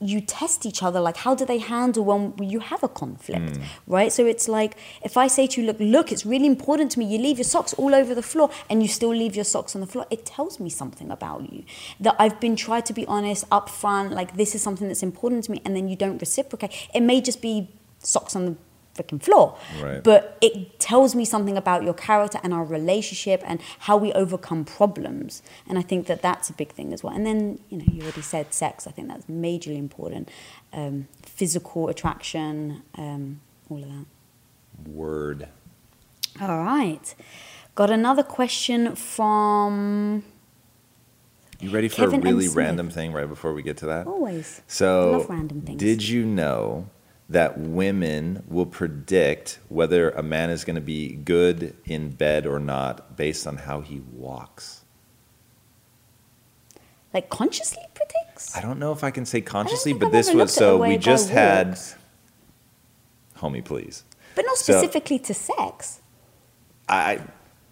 you test each other like how do they handle when you have a conflict hmm. right? So it's like if i say to you look look it's really important to me you leave your socks all over the floor and you still leave your socks on the floor it tells me something about you. That i've been tried to be honest upfront like this is something that's important to me and then you don't reciprocate. It may just be socks on the freaking floor Right. but it tells me something about your character and our relationship and how we overcome problems. And i think that that's a big thing as well. And then you know you already said sex. I think that's majorly important. Um, physical attraction um, all of that. Word. all right. Got another question from You ready for Kevin a really random thing right before we get to that? always. So, love random things. did you know that women will predict whether a man is going to be good in bed or not based on how he walks? like consciously predicts I don't know if I can say consciously, but I've this was looked at the so we just had. walks. Homie, please. but not So- specifically to sex I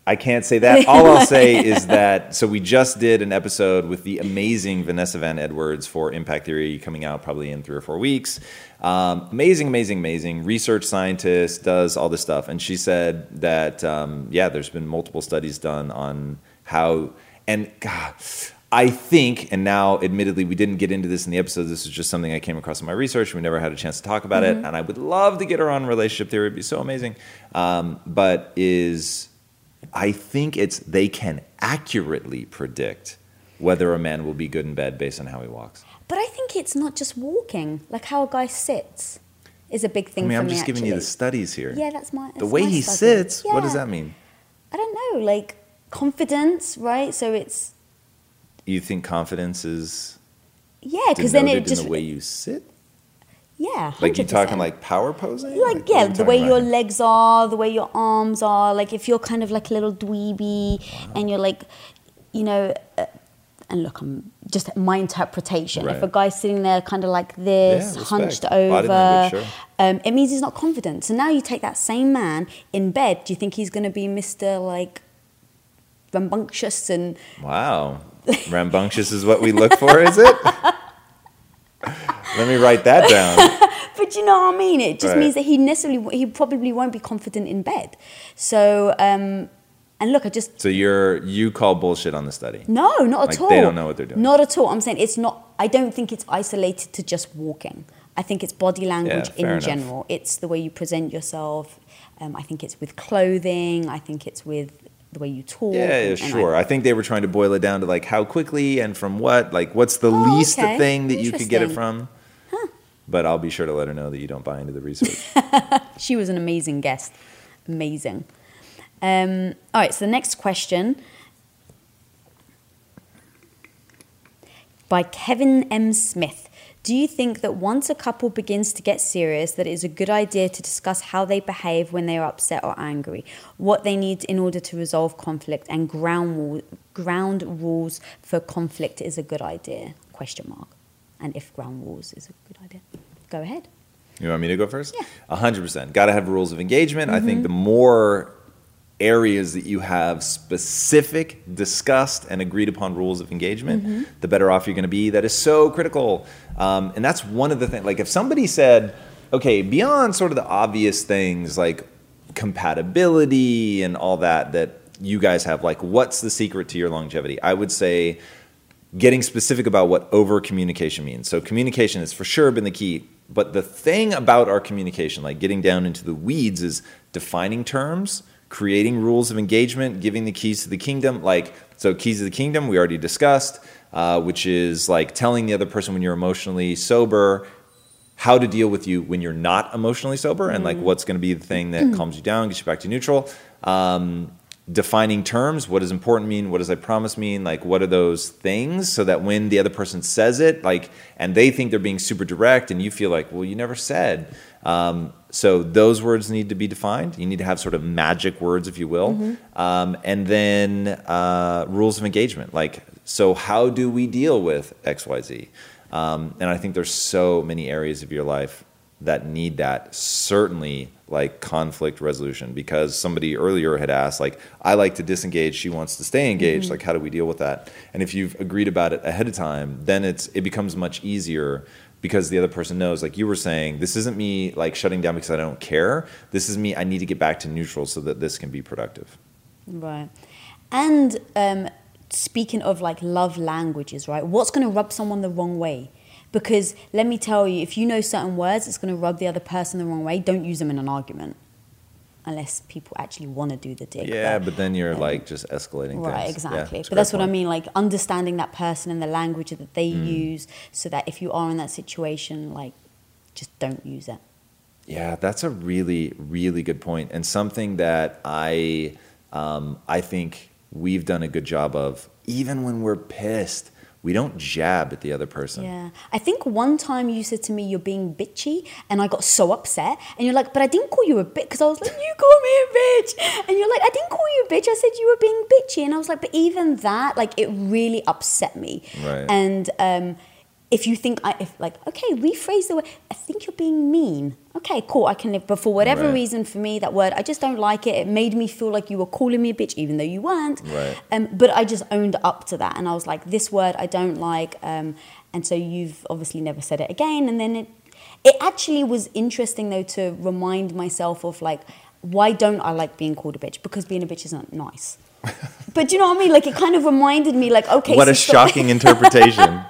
I can't say that. All I'll say is that so we just did an episode with the amazing Vanessa Van Edwards for Impact Theory coming out probably in three or four weeks. Um, amazing, amazing, amazing research scientist does all this stuff, and she said that um, yeah, there's been multiple studies done on how and God. I think, and now admittedly, we didn't get into this in the episode. This is just something I came across in my research. We never had a chance to talk about it, and I would love to get her on relationship theory. It'd be so amazing. Um, but is I think it's they can accurately predict whether a man will be good in bed based on how he walks. but i think it's not just walking like how a guy sits is a big thing I mean, I'm me just giving you the studies here. Yeah, that's my. the way my he study. sits. What does that mean? I don't know, like confidence, right? So it's You think confidence is yeah, because then it just in the way you sit? Yeah, Like you 100%. talking like power posing? like what yeah, the way talking your legs are, the way your arms are. Like if you're kind of like a little dweeby and you're like, you know. Uh, and look, I'm just my interpretation. If a guy's sitting there kind of like this, respect. hunched over, sure. um, it means he's not confident. So now you take that same man in bed. Do you think he's going to be Mr. like rambunctious and Wow. Rambunctious is what we look for, is it? Let me write that down. But you know what I mean? It just Right. means that he necessarily, he probably won't be confident in bed. So, um, and look, I just, So you're you call bullshit on the study. no, not Like, at all. they don't know what they're doing. Not at all. I'm saying it's not, I don't think it's isolated to just walking. I think it's body language fair in enough. general. It's the way you present yourself. Um, I think it's with clothing. I think it's with the way you talk. Yeah, yeah, and- and I- sure. I, think they were trying to boil it down to like how quickly and from what. Like, what's the Oh, least okay. thing that you could get it from? But I'll be sure to let her know that you don't buy into the research. She was an amazing guest. Amazing. Um, all right, so the next question by Kevin M. Smith. Do you think that once a couple begins to get serious, that it is a good idea to discuss how they behave when they are upset or angry, what they need in order to resolve conflict, and ground ground rules for conflict is a good idea? Question mark. And if ground rules is a good idea, go ahead. You want me to go first? Yeah. A hundred percent. Got to have rules of engagement. I think the more areas that you have specific, discussed, and agreed upon rules of engagement, the better off you're going to be. That is so critical. Um, and that's one of the things. Like if somebody said, okay, beyond sort of the obvious things like compatibility and all that that you guys have, like what's the secret to your longevity? I would say getting specific about what over communication means. So communication has for sure been the key. But the thing about our communication, like getting down into the weeds, is defining terms, creating rules of engagement, giving the keys to the kingdom. Like so, keys to the kingdom we already discussed, uh, which is like telling the other person when you're emotionally sober how to deal with you when you're not emotionally sober and like what's going to be the thing that calms you down gets you back to neutral um, defining terms. What does important mean? What does i promise mean? Like what are those things? So that when the other person says it like and they think they're being super direct and you feel like well you never said. Um, so those words need to be defined. You need to have sort of magic words if you will. Um, and then uh, rules of engagement. Like so how do we deal with xyz um, and I think there's so many areas of your life that need that. Certainly, like conflict resolution, because somebody earlier had asked, like, I like to disengage, she wants to stay engaged. Like, how do we deal with that? And if you've agreed about it ahead of time, then it's it becomes much easier because the other person knows, like you were saying, this isn't me like shutting down because I don't care. This is me. I need to get back to neutral so that this can be productive. Right. And um, speaking of like love languages, right? What's going to rub someone the wrong way? Because let me tell you, if you know certain words, it's going to rub the other person the wrong way. Don't use them in an argument, unless people actually want to do the dig. Yeah, but then you're like just escalating Right, things. Yeah, exactly. a but that's great what I mean, like understanding that person and the language that they Mm. use, so that if you are in that situation, like, just don't use it. Yeah, that's a really, really good point, and something that I, um, I think we've done a good job of. Even when we're pissed, we don't jab at the other person. Yeah. I think one time you said to me you're being bitchy and I got so upset and you're like, but I didn't call you a bitch because I was like, you call me a bitch. And you're like, I didn't call you a bitch. I said you were being bitchy. And I was like, but even that, like it really upset me. Right. And um, if you think I if like, okay, rephrase the word, I think you're being mean. Okay, cool, I can live. But for whatever Right. reason for me, that word, I just don't like it. It made me feel like you were calling me a bitch, even though you weren't. Right. Um, but I just owned up to that, and I was like, "This word I don't like." Um, and so you've obviously never said it again. And then it, it actually was interesting though to remind myself of like, why don't I like being called a bitch? Because being a bitch isn't nice. but do you know what I mean? Like it kind of reminded me, like, okay, What so a shocking interpretation.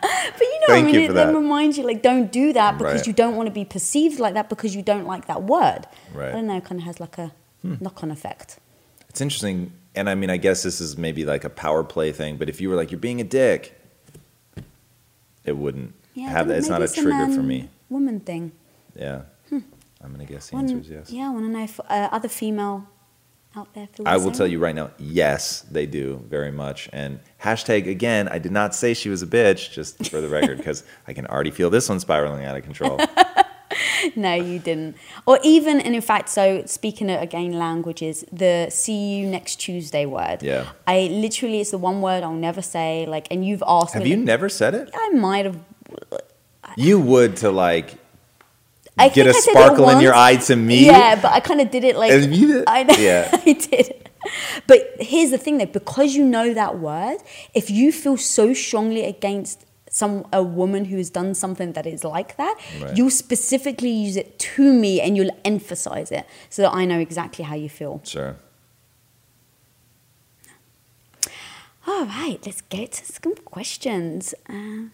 Know Thank I mean? you for it then reminds you, like, don't do that because Right. you don't want to be perceived like that because you don't like that word. Right. I don't know. It kind of has like a knock-on effect. It's interesting, and I mean, I guess this is maybe like a power play thing. But if you were like, "You're being a dick," it wouldn't Yeah, have that. It's not maybe a trigger for man- me. Woman thing. Yeah, I'm gonna guess the answer is yes. Yeah, I want to know if uh, other female out there feel I will tell you right now, yes, they do very much. And hashtag again, I did not say she was a bitch, just for the record, because I can already feel this one spiraling out of control. No, you didn't. Or even, and in fact, so speaking of again languages, the see you next Tuesday word. Yeah. I literally, it's the one word I'll never say. Like, and you've asked Have me. you never said it? I might have. You would to like I get a sparkle in your eye to me. Yeah, but I kind of did it like. Did- I know. yeah. I did. But here's the thing though, because you know that word, if you feel so strongly against some a woman who has done something that is like that, Right. you'll specifically use it to me and you'll emphasize it so that I know exactly how you feel. Sure. All right, let's get to some questions. Uh,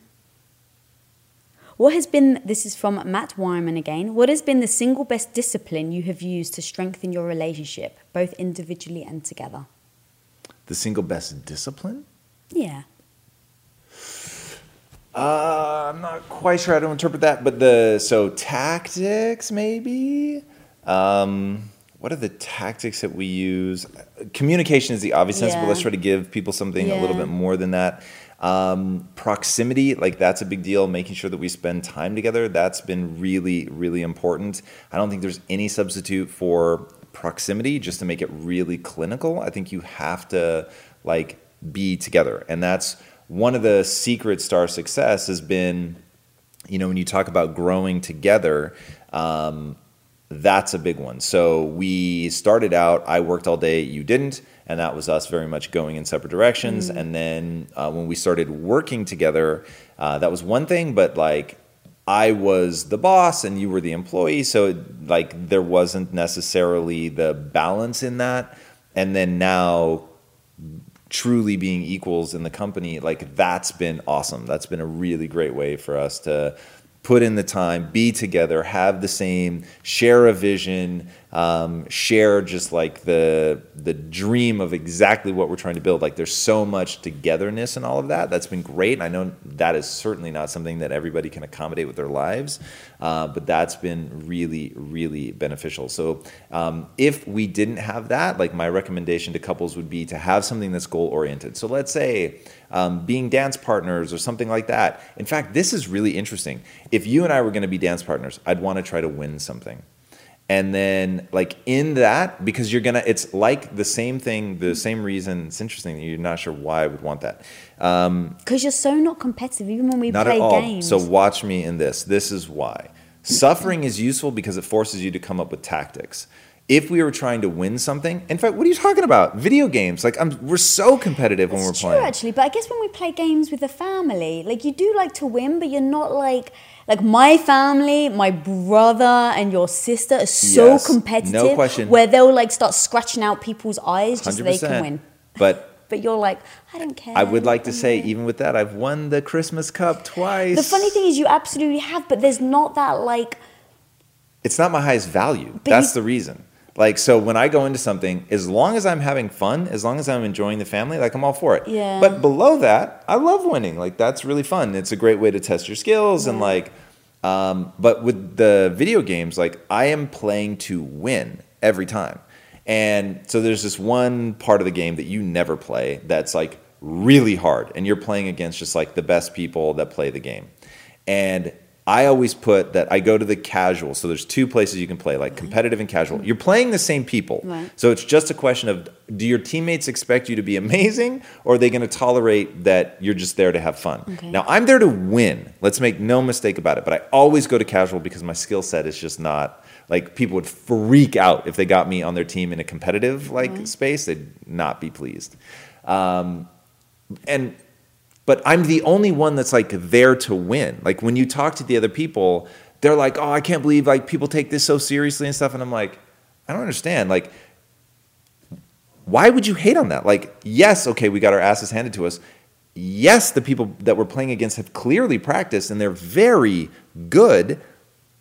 what has been, this is from Matt Wyman again, what has been the single best discipline you have used to strengthen your relationship, both individually and together? The single best discipline? Yeah. Uh, I'm not quite sure how to interpret that, but the so tactics maybe. Um, what are the tactics that we use? Communication is the obvious sense, but let's try to give people something a little bit more than that. Um, proximity, like that's a big deal. Making sure that we spend time together, that's been really, really important. I don't think there's any substitute for proximity just to make it really clinical. I think you have to like be together. And that's one of the secrets to our success has been, you know, when you talk about growing together, um, that's a big one. So we started out, I worked all day, you didn't and that was us very much going in separate directions. Mm. And then uh, when we started working together, uh, that was one thing, but like I was the boss and you were the employee, so like there wasn't necessarily the balance in that. And then now truly being equals in the company, like that's been awesome. That's been a really great way for us to put in the time, be together, have the same, share a vision, um, share just like the the dream of exactly what we're trying to build. Like there's so much togetherness and all of that. That's been great. And I know that is certainly not something that everybody can accommodate with their lives, uh, but that's been really really beneficial. So um, if we didn't have that, like my recommendation to couples would be to have something that's goal oriented. So let's say. Um, being dance partners or something like that. In fact, this is really interesting. If you and I were going to be dance partners, I'd want to try to win something and then like in that because you're gonna it's like the same thing the same reason it's interesting that you're not sure why i would want that because um, you're so not competitive even when we not play at all. games so watch me in this this is why suffering is useful because it forces you to come up with tactics if we were trying to win something, in fact, what are you talking about? Video games, like I'm, we're so competitive That's when we're true, playing. Actually, but I guess when we play games with the family, like you do like to win, but you're not like like my family, my brother and your sister are so Yes, no competitive. question. Where they'll like start scratching out people's eyes just so they can win. But But you're like, I don't care. I would like to say, even with that, I've won the Christmas Cup twice. the funny thing is, you absolutely have, but there's not that like. it's not my highest value. That's you- the reason. Like, so when I go into something, as long as I'm having fun, as long as I'm enjoying the family, like I'm all for it. Yeah. But below that, I love winning. Like, that's really fun. It's a great way to test your skills and like, um, but with the video games, like I am playing to win every time. And so there's this one part of the game that you never play that's like really hard, and you're playing against just like the best people that play the game. And I always put that I go to the casual. So there's two places you can play, like competitive and casual. You're playing the same people. Right. So it's just a question of do your teammates expect you to be amazing or are they going to tolerate that you're just there to have fun? Okay. Now, I'm there to win. Let's make no mistake about it. But I always go to casual because my skill set is just not like people would freak out if they got me on their team in a competitive like space. They'd not be pleased. Um, and but I'm the only one that's like there to win. Like when you talk to the other people, they're like, "Oh, I can't believe like people take this so seriously and stuff." And I'm like, I don't understand. Like, why would you hate on that? Like, yes, okay, we got our asses handed to us. Yes, the people that we're playing against have clearly practiced and they're very good.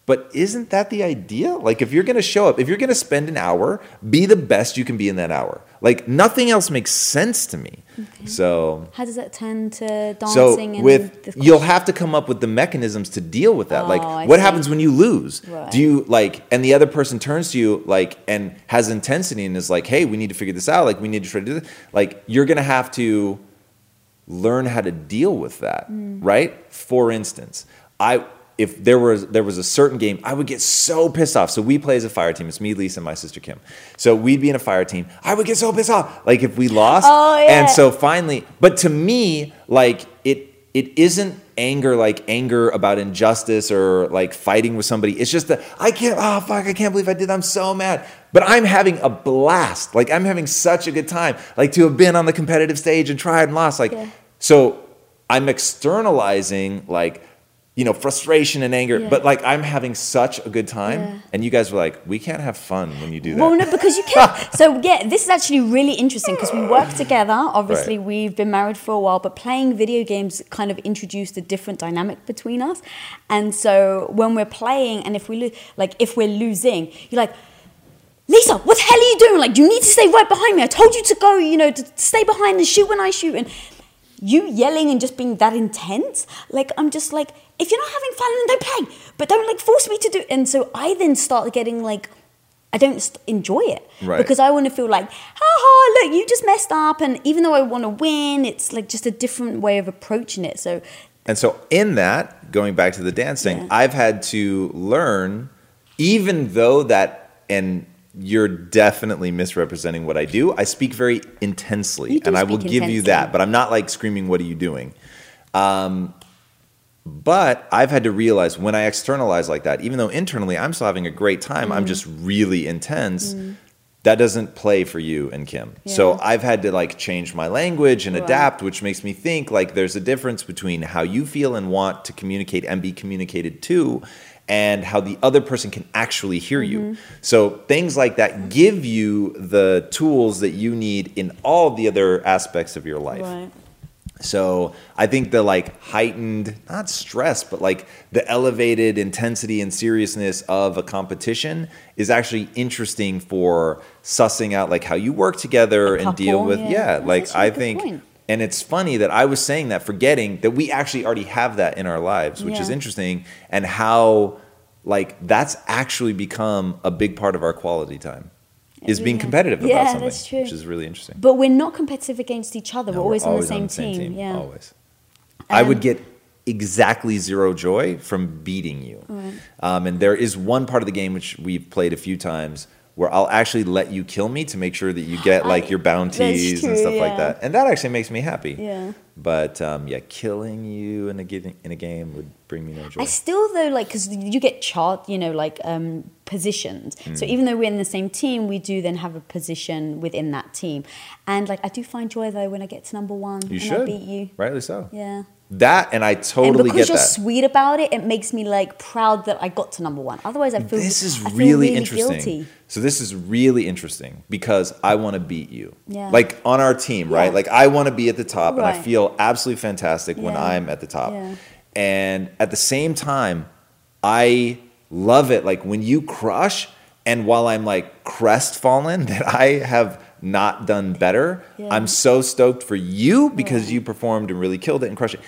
But isn't that the idea? Like, if you're going to show up, if you're going to spend an hour, be the best you can be in that hour. Like, nothing else makes sense to me. So, How does that turn to dancing? and with you'll have to come up with the mechanisms to deal with that. Oh, like, I what see. happens when you lose? Right. Do you like, and the other person turns to you like and has intensity and is like, "Hey, we need to figure this out. Like, we need to try to do this." Like, you're gonna have to learn how to deal with that, Mm. right? For instance, I if there was there was a certain game, I would get so pissed off. So we play as a fire team. It's me, Lisa, and my sister Kim. So we'd be in a fire team. I would get so pissed off, like if we lost. Oh, yeah. And so finally, but to me, like it it isn't anger like anger about injustice or like fighting with somebody. It's just that I can't. Oh fuck! I can't believe I did. I'm so mad. But I'm having a blast. Like I'm having such a good time. Like to have been on the competitive stage and tried and lost. Like Yeah. so, I'm externalizing like you know frustration and anger. Yeah. But like I'm having such a good time, Yeah. and you guys were like, we can't have fun when you do that. Well, no, because you can't. so yeah, this is actually really interesting because we work together. Obviously, Right. we've been married for a while, but playing video games kind of introduced a different dynamic between us. And so when we're playing, and if we lo- like if we're losing, you're like. Lisa, what the hell are you doing? Like, you need to stay right behind me. I told you to go, you know, to stay behind and shoot when I shoot. And you yelling and just being that intense, like, I'm just like, if you're not having fun, then don't play. But don't, like, force me to do. It. And so I then start getting, like, I don't st- enjoy it Right. because I want to feel like, ha ha, look, you just messed up. And even though I want to win, it's like just a different way of approaching it. So And so, in that, going back to the dancing, Yeah. I've had to learn, even though that, and you're definitely misrepresenting what I do. I speak very intensely, and I will give you that, but I'm not like screaming, What are you doing? Um, but I've had to realize when I externalize like that, even though internally I'm still having a great time, Mm. I'm just really intense. That doesn't play for you and Kim. So I've had to like change my language and Right. adapt, which makes me think like there's a difference between how you feel and want to communicate and be communicated to and how the other person can actually hear Mm-hmm. you. So things like that give you the tools that you need in all the other aspects of your life. right. So I think the like heightened, not stress, but like the elevated intensity and seriousness of a competition is actually interesting for sussing out like how you work together A and deal with yeah. yeah, like I think point. And it's funny that I was saying that forgetting that we actually already have that in our lives, which is interesting and how like that's actually become a big part of our quality time. Is being competitive Yeah, about something, that's true. which is really interesting. But we're not competitive against each other. No, we're always, on, the same team. Yeah. Always. I would Um, get exactly zero joy from beating you. Um, and there is one part of the game which we've played a few times where I'll actually let you kill me to make sure that you get like I- your bounties and stuff true, like that. And that actually makes me happy. Yeah. But um, yeah, killing you in a gi- in a game would bring me no joy. I still though like because you get chart, you know, like um, positioned. So Mm. even though we're in the same team, we do then have a position within that team. And like I do find joy though when I get to number one you and should I beat you. rightly so. Yeah. That and I totally and because get you're that. sweet about it, it makes me like proud that I got to number one. Otherwise, I feel this is feel really, interesting. Guilty. So this is really interesting because I want to beat you. Yeah. Like on our team, right? Like I want to be at the top and I feel absolutely fantastic when I'm at the top. Yeah. And at the same time, I love it like when you crush and while I'm like crestfallen that I have not done better, Yeah. I'm so stoked for you because you performed and really killed it and crushed it.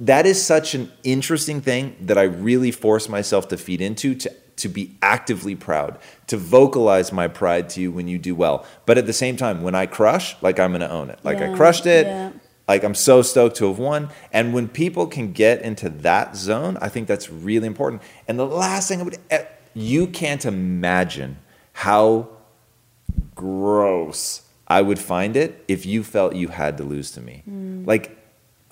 That is such an interesting thing that I really force myself to feed into to to be actively proud, to vocalize my pride to you when you do well. But at the same time, when I crush, like I'm gonna own it. Like I crushed it. yeah. Like I'm so stoked to have won. And when people can get into that zone, I think that's really important. And the last thing I would eh, you can't imagine how gross I would find it if you felt you had to lose to me. Like,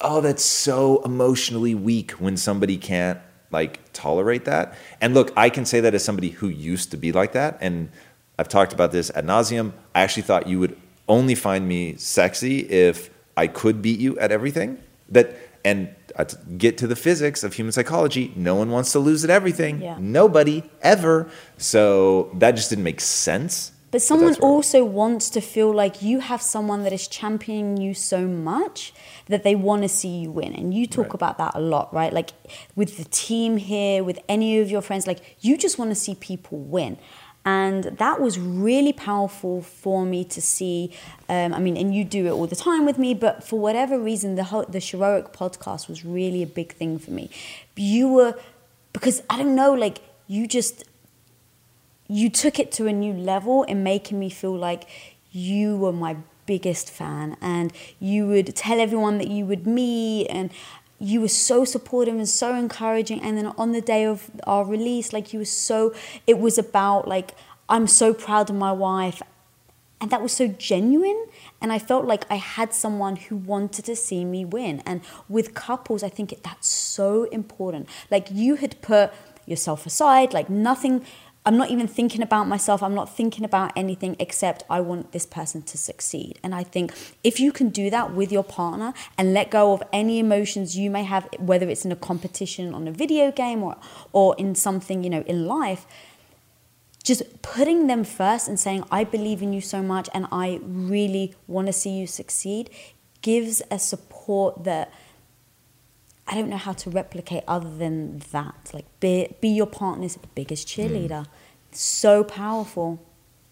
oh, that's so emotionally weak when somebody can't like tolerate that. And look, I can say that as somebody who used to be like that. And I've talked about this ad nauseum. I actually thought you would only find me sexy if I could beat you at everything. That and uh, get to the physics of human psychology. No one wants to lose at everything. Yeah. Nobody ever. So that just didn't make sense. But someone where- also wants to feel like you have someone that is championing you so much that they want to see you win. And you talk Right. about that a lot, right? Like with the team here, with any of your friends, like you just want to see people win. And that was really powerful for me to see. Um, I mean, and you do it all the time with me, but for whatever reason, the whole, the Heroic podcast was really a big thing for me. You were, because I don't know, like you just you took it to a new level in making me feel like you were my biggest fan and you would tell everyone that you would meet and you were so supportive and so encouraging. And then on the day of our release like you were so it was about like i'm so proud of my wife. And that was so genuine. And i felt like i had someone who wanted to see me win. And with couples i think that's so important. Like you had put yourself aside like nothing i'm not even thinking about myself. I'm not thinking about anything except i want this person to succeed. And i think if you can do that with your partner and let go of any emotions you may have whether it's in a competition on a video game or or in something you know in life just putting them first and saying, I believe in you so much and I really want to see you succeed gives a support that I don't know how to replicate other than that. Like, be, be your partner's biggest cheerleader. So powerful.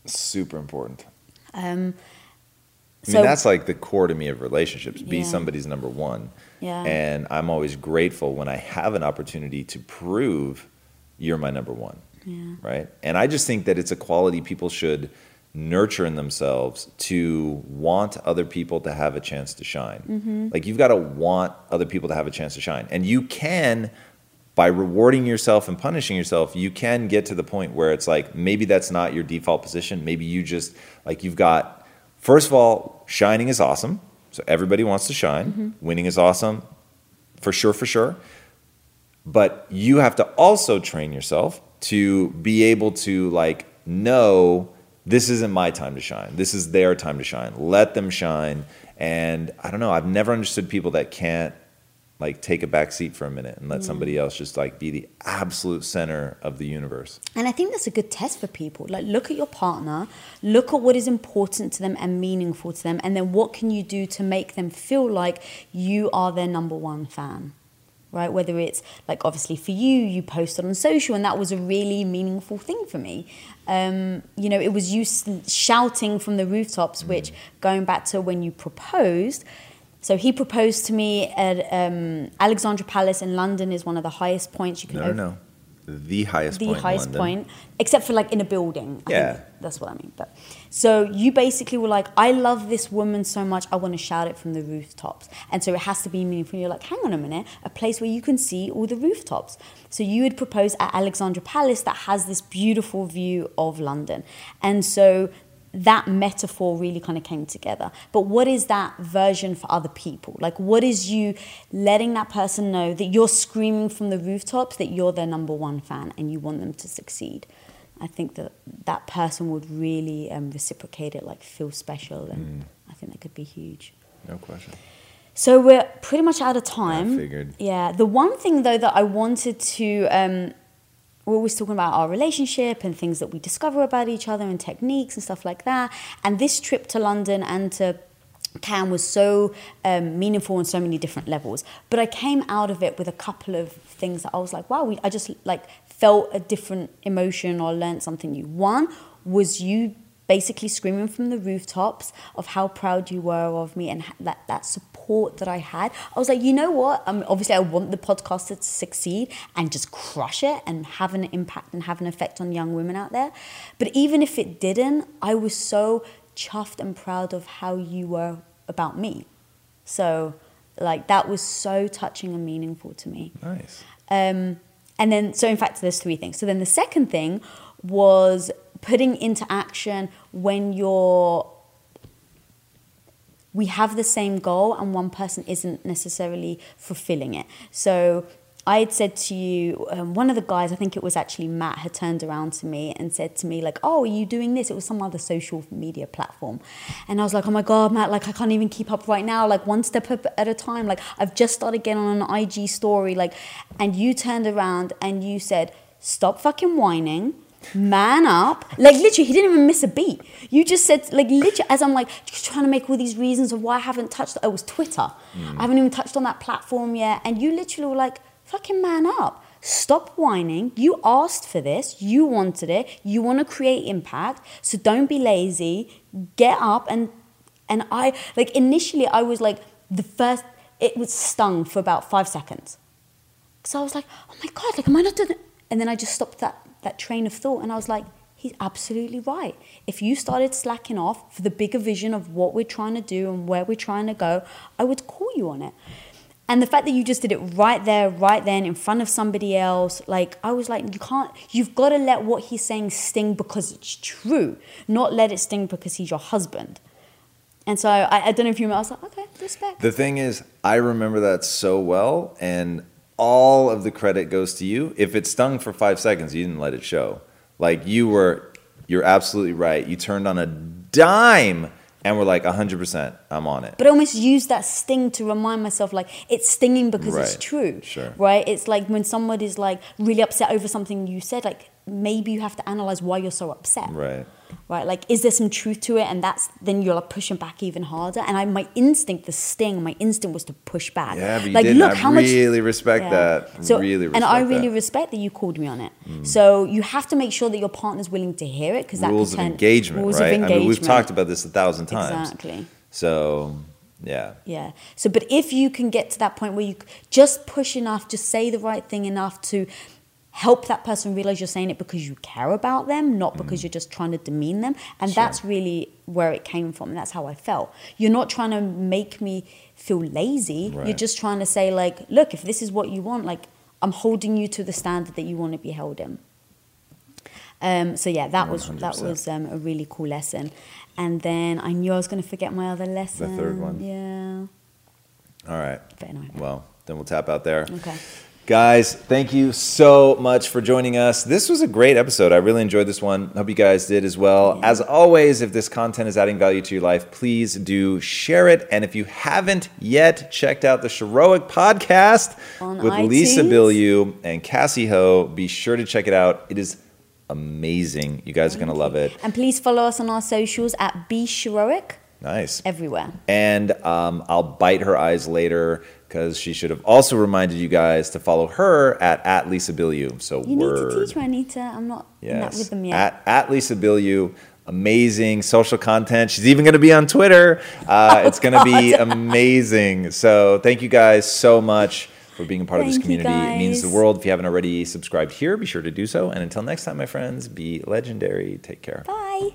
Super important. Um, I so, mean, that's like the core to me of relationships. Be Yeah. somebody's number one. Yeah. And I'm always grateful when I have an opportunity to prove you're my number one. Yeah. right? And I just think that it's a quality people should nurture in themselves to want other people to have a chance to shine. Mm-hmm. Like you've got to want other people to have a chance to shine. And you can by rewarding yourself and punishing yourself, you can get to the point where it's like maybe that's not your default position. Maybe you just like you've got first of all, shining is awesome. So everybody wants to shine. Winning is awesome. For sure, for sure. But you have to also train yourself to be able to like know this isn't my time to shine. This is their time to shine. Let them shine. And I don't know, I've never understood people that can't like take a back seat for a minute and let mm. somebody else just like be the absolute center of the universe. And I think that's a good test for people. Like, look at your partner, look at what is important to them and meaningful to them, and then what can you do to make them feel like you are their number one fan, right? Whether it's like obviously for you, you posted on social, and that was a really meaningful thing for me. Um, you know, it was you shouting from the rooftops, which going back to when you proposed. So he proposed to me at um, Alexandra Palace in London is one of the highest points you can No, op- no. The highest the point. in highest point, except for like in a building. I Yeah. think that's what I mean. But so you basically were like, I love this woman so much, I want to shout it from the rooftops, and so it has to be meaningful. You're like, hang on a minute, a place where you can see all the rooftops. So you would propose at Alexandra Palace that has this beautiful view of London, and so that metaphor really kind of came together. But what is that version for other people? Like, what is you letting that person know that you're screaming from the rooftops that you're their number one fan and you want them to succeed? I think that that person would really um, reciprocate it, like feel special, and I think that could be huge. No question. So we're pretty much out of time. figured. Yeah. The one thing though that I wanted to, um, we're always talking about our relationship and things that we discover about each other and techniques and stuff like that. And this trip to London and to Cannes was so um, meaningful on so many different levels. But I came out of it with a couple of things that I was like, wow, we, I just like felt a different emotion or learned something new. One was you basically screaming from the rooftops of how proud you were of me and that, that support that I had. I was like, you know what? Um, obviously, I want the podcast to succeed and just crush it and have an impact and have an effect on young women out there. But even if it didn't, I was so chuffed and proud of how you were about me. So, like, that was so touching and meaningful to me. Nice. Um, and then, so in fact, there's three things. So then the second thing was putting into action when you're, we have the same goal and one person isn't necessarily fulfilling it. So I had said to you, um, one of the guys, I think it was actually Matt, had turned around to me and said to me, like, oh, are you doing this? It was some other social media platform. And I was like, oh my God, Matt, like, I can't even keep up right now, like, one step at a time. Like, I've just started getting on an IG story. Like, and you turned around and you said, stop fucking whining. Man up. Like, literally, he didn't even miss a beat. You just said, like, literally, as I'm like trying to make all these reasons of why I haven't touched, oh, it was Twitter. Mm. I haven't even touched on that platform yet. And you literally were like, fucking man up. Stop whining. You asked for this. You wanted it. You want to create impact. So don't be lazy. Get up and and I like initially I was like the first it was stung for about five seconds. So I was like, oh my god, like am I not doing it? And then I just stopped that that train of thought and I was like, he's absolutely right. If you started slacking off for the bigger vision of what we're trying to do and where we're trying to go, I would call you on it. And the fact that you just did it right there, right then, in front of somebody else, like I was like, you can't, you've got to let what he's saying sting because it's true, not let it sting because he's your husband. And so I, I don't know if you remember, I was like, okay, respect. The thing is, I remember that so well, and all of the credit goes to you. If it stung for five seconds, you didn't let it show. Like you were, you're absolutely right. You turned on a dime and were like, 100%, I'm on it. but I almost use that sting to remind myself, like, it's stinging because it's true. sure. Right? It's like when somebody's like really upset over something you said, like, maybe you have to analyze why you're so upset. Right. Right? Like, is there some truth to it? And that's then you're like pushing back even harder. And I, my instinct, the sting, my instinct was to push back. Yeah, but you like, didn't. look I how much. really respect Yeah. that. So, really respect and I really that. Mm. respect that you called me on it. So you have to make sure that your partner's willing to hear it because that rules could of turn- engagement, rules right? Of I mean, we've talked about this a thousand times. Exactly. So, yeah. Yeah. So, but if you can get to that point where you just push enough, just say the right thing enough to help that person realize you're saying it because you care about them, not because you're just trying to demean them. And that's really where it came from. And that's how I felt. You're not trying to make me feel lazy. You're just trying to say, like, look, if this is what you want, like, I'm holding you to the standard that you want to be held in. Um, so yeah, that was that 100%. was um, a really cool lesson. And then I knew I was going to forget my other lesson. The third one? Yeah. All right. Well, then we'll tap out there. Okay. Guys, thank you so much for joining us. This was a great episode. I really enjoyed this one. Hope you guys did as well. As always, if this content is adding value to your life, please do share it. And if you haven't yet checked out the Sheroic podcast On with Lisa iTunes. Bilyeu and Cassey Ho, be sure to check it out. It is amazing. You guys are going to love it. And please follow us on our socials at Be Sheroic Nice. everywhere. And um, I'll bite her eyes later because she should have also reminded you guys to follow her at, at Lisa Bilyeu. So You word. need to teach me, Anita. I'm not Yes. rhythm yet. At, at Lisa Bilyeu. Amazing social content. She's even going to be on Twitter. Uh, Oh, it's going to be amazing. So thank you guys so much for being a part of this community. It means the world. If you haven't already subscribed here, be sure to do so. And until next time, my friends, be legendary. Take care. Bye.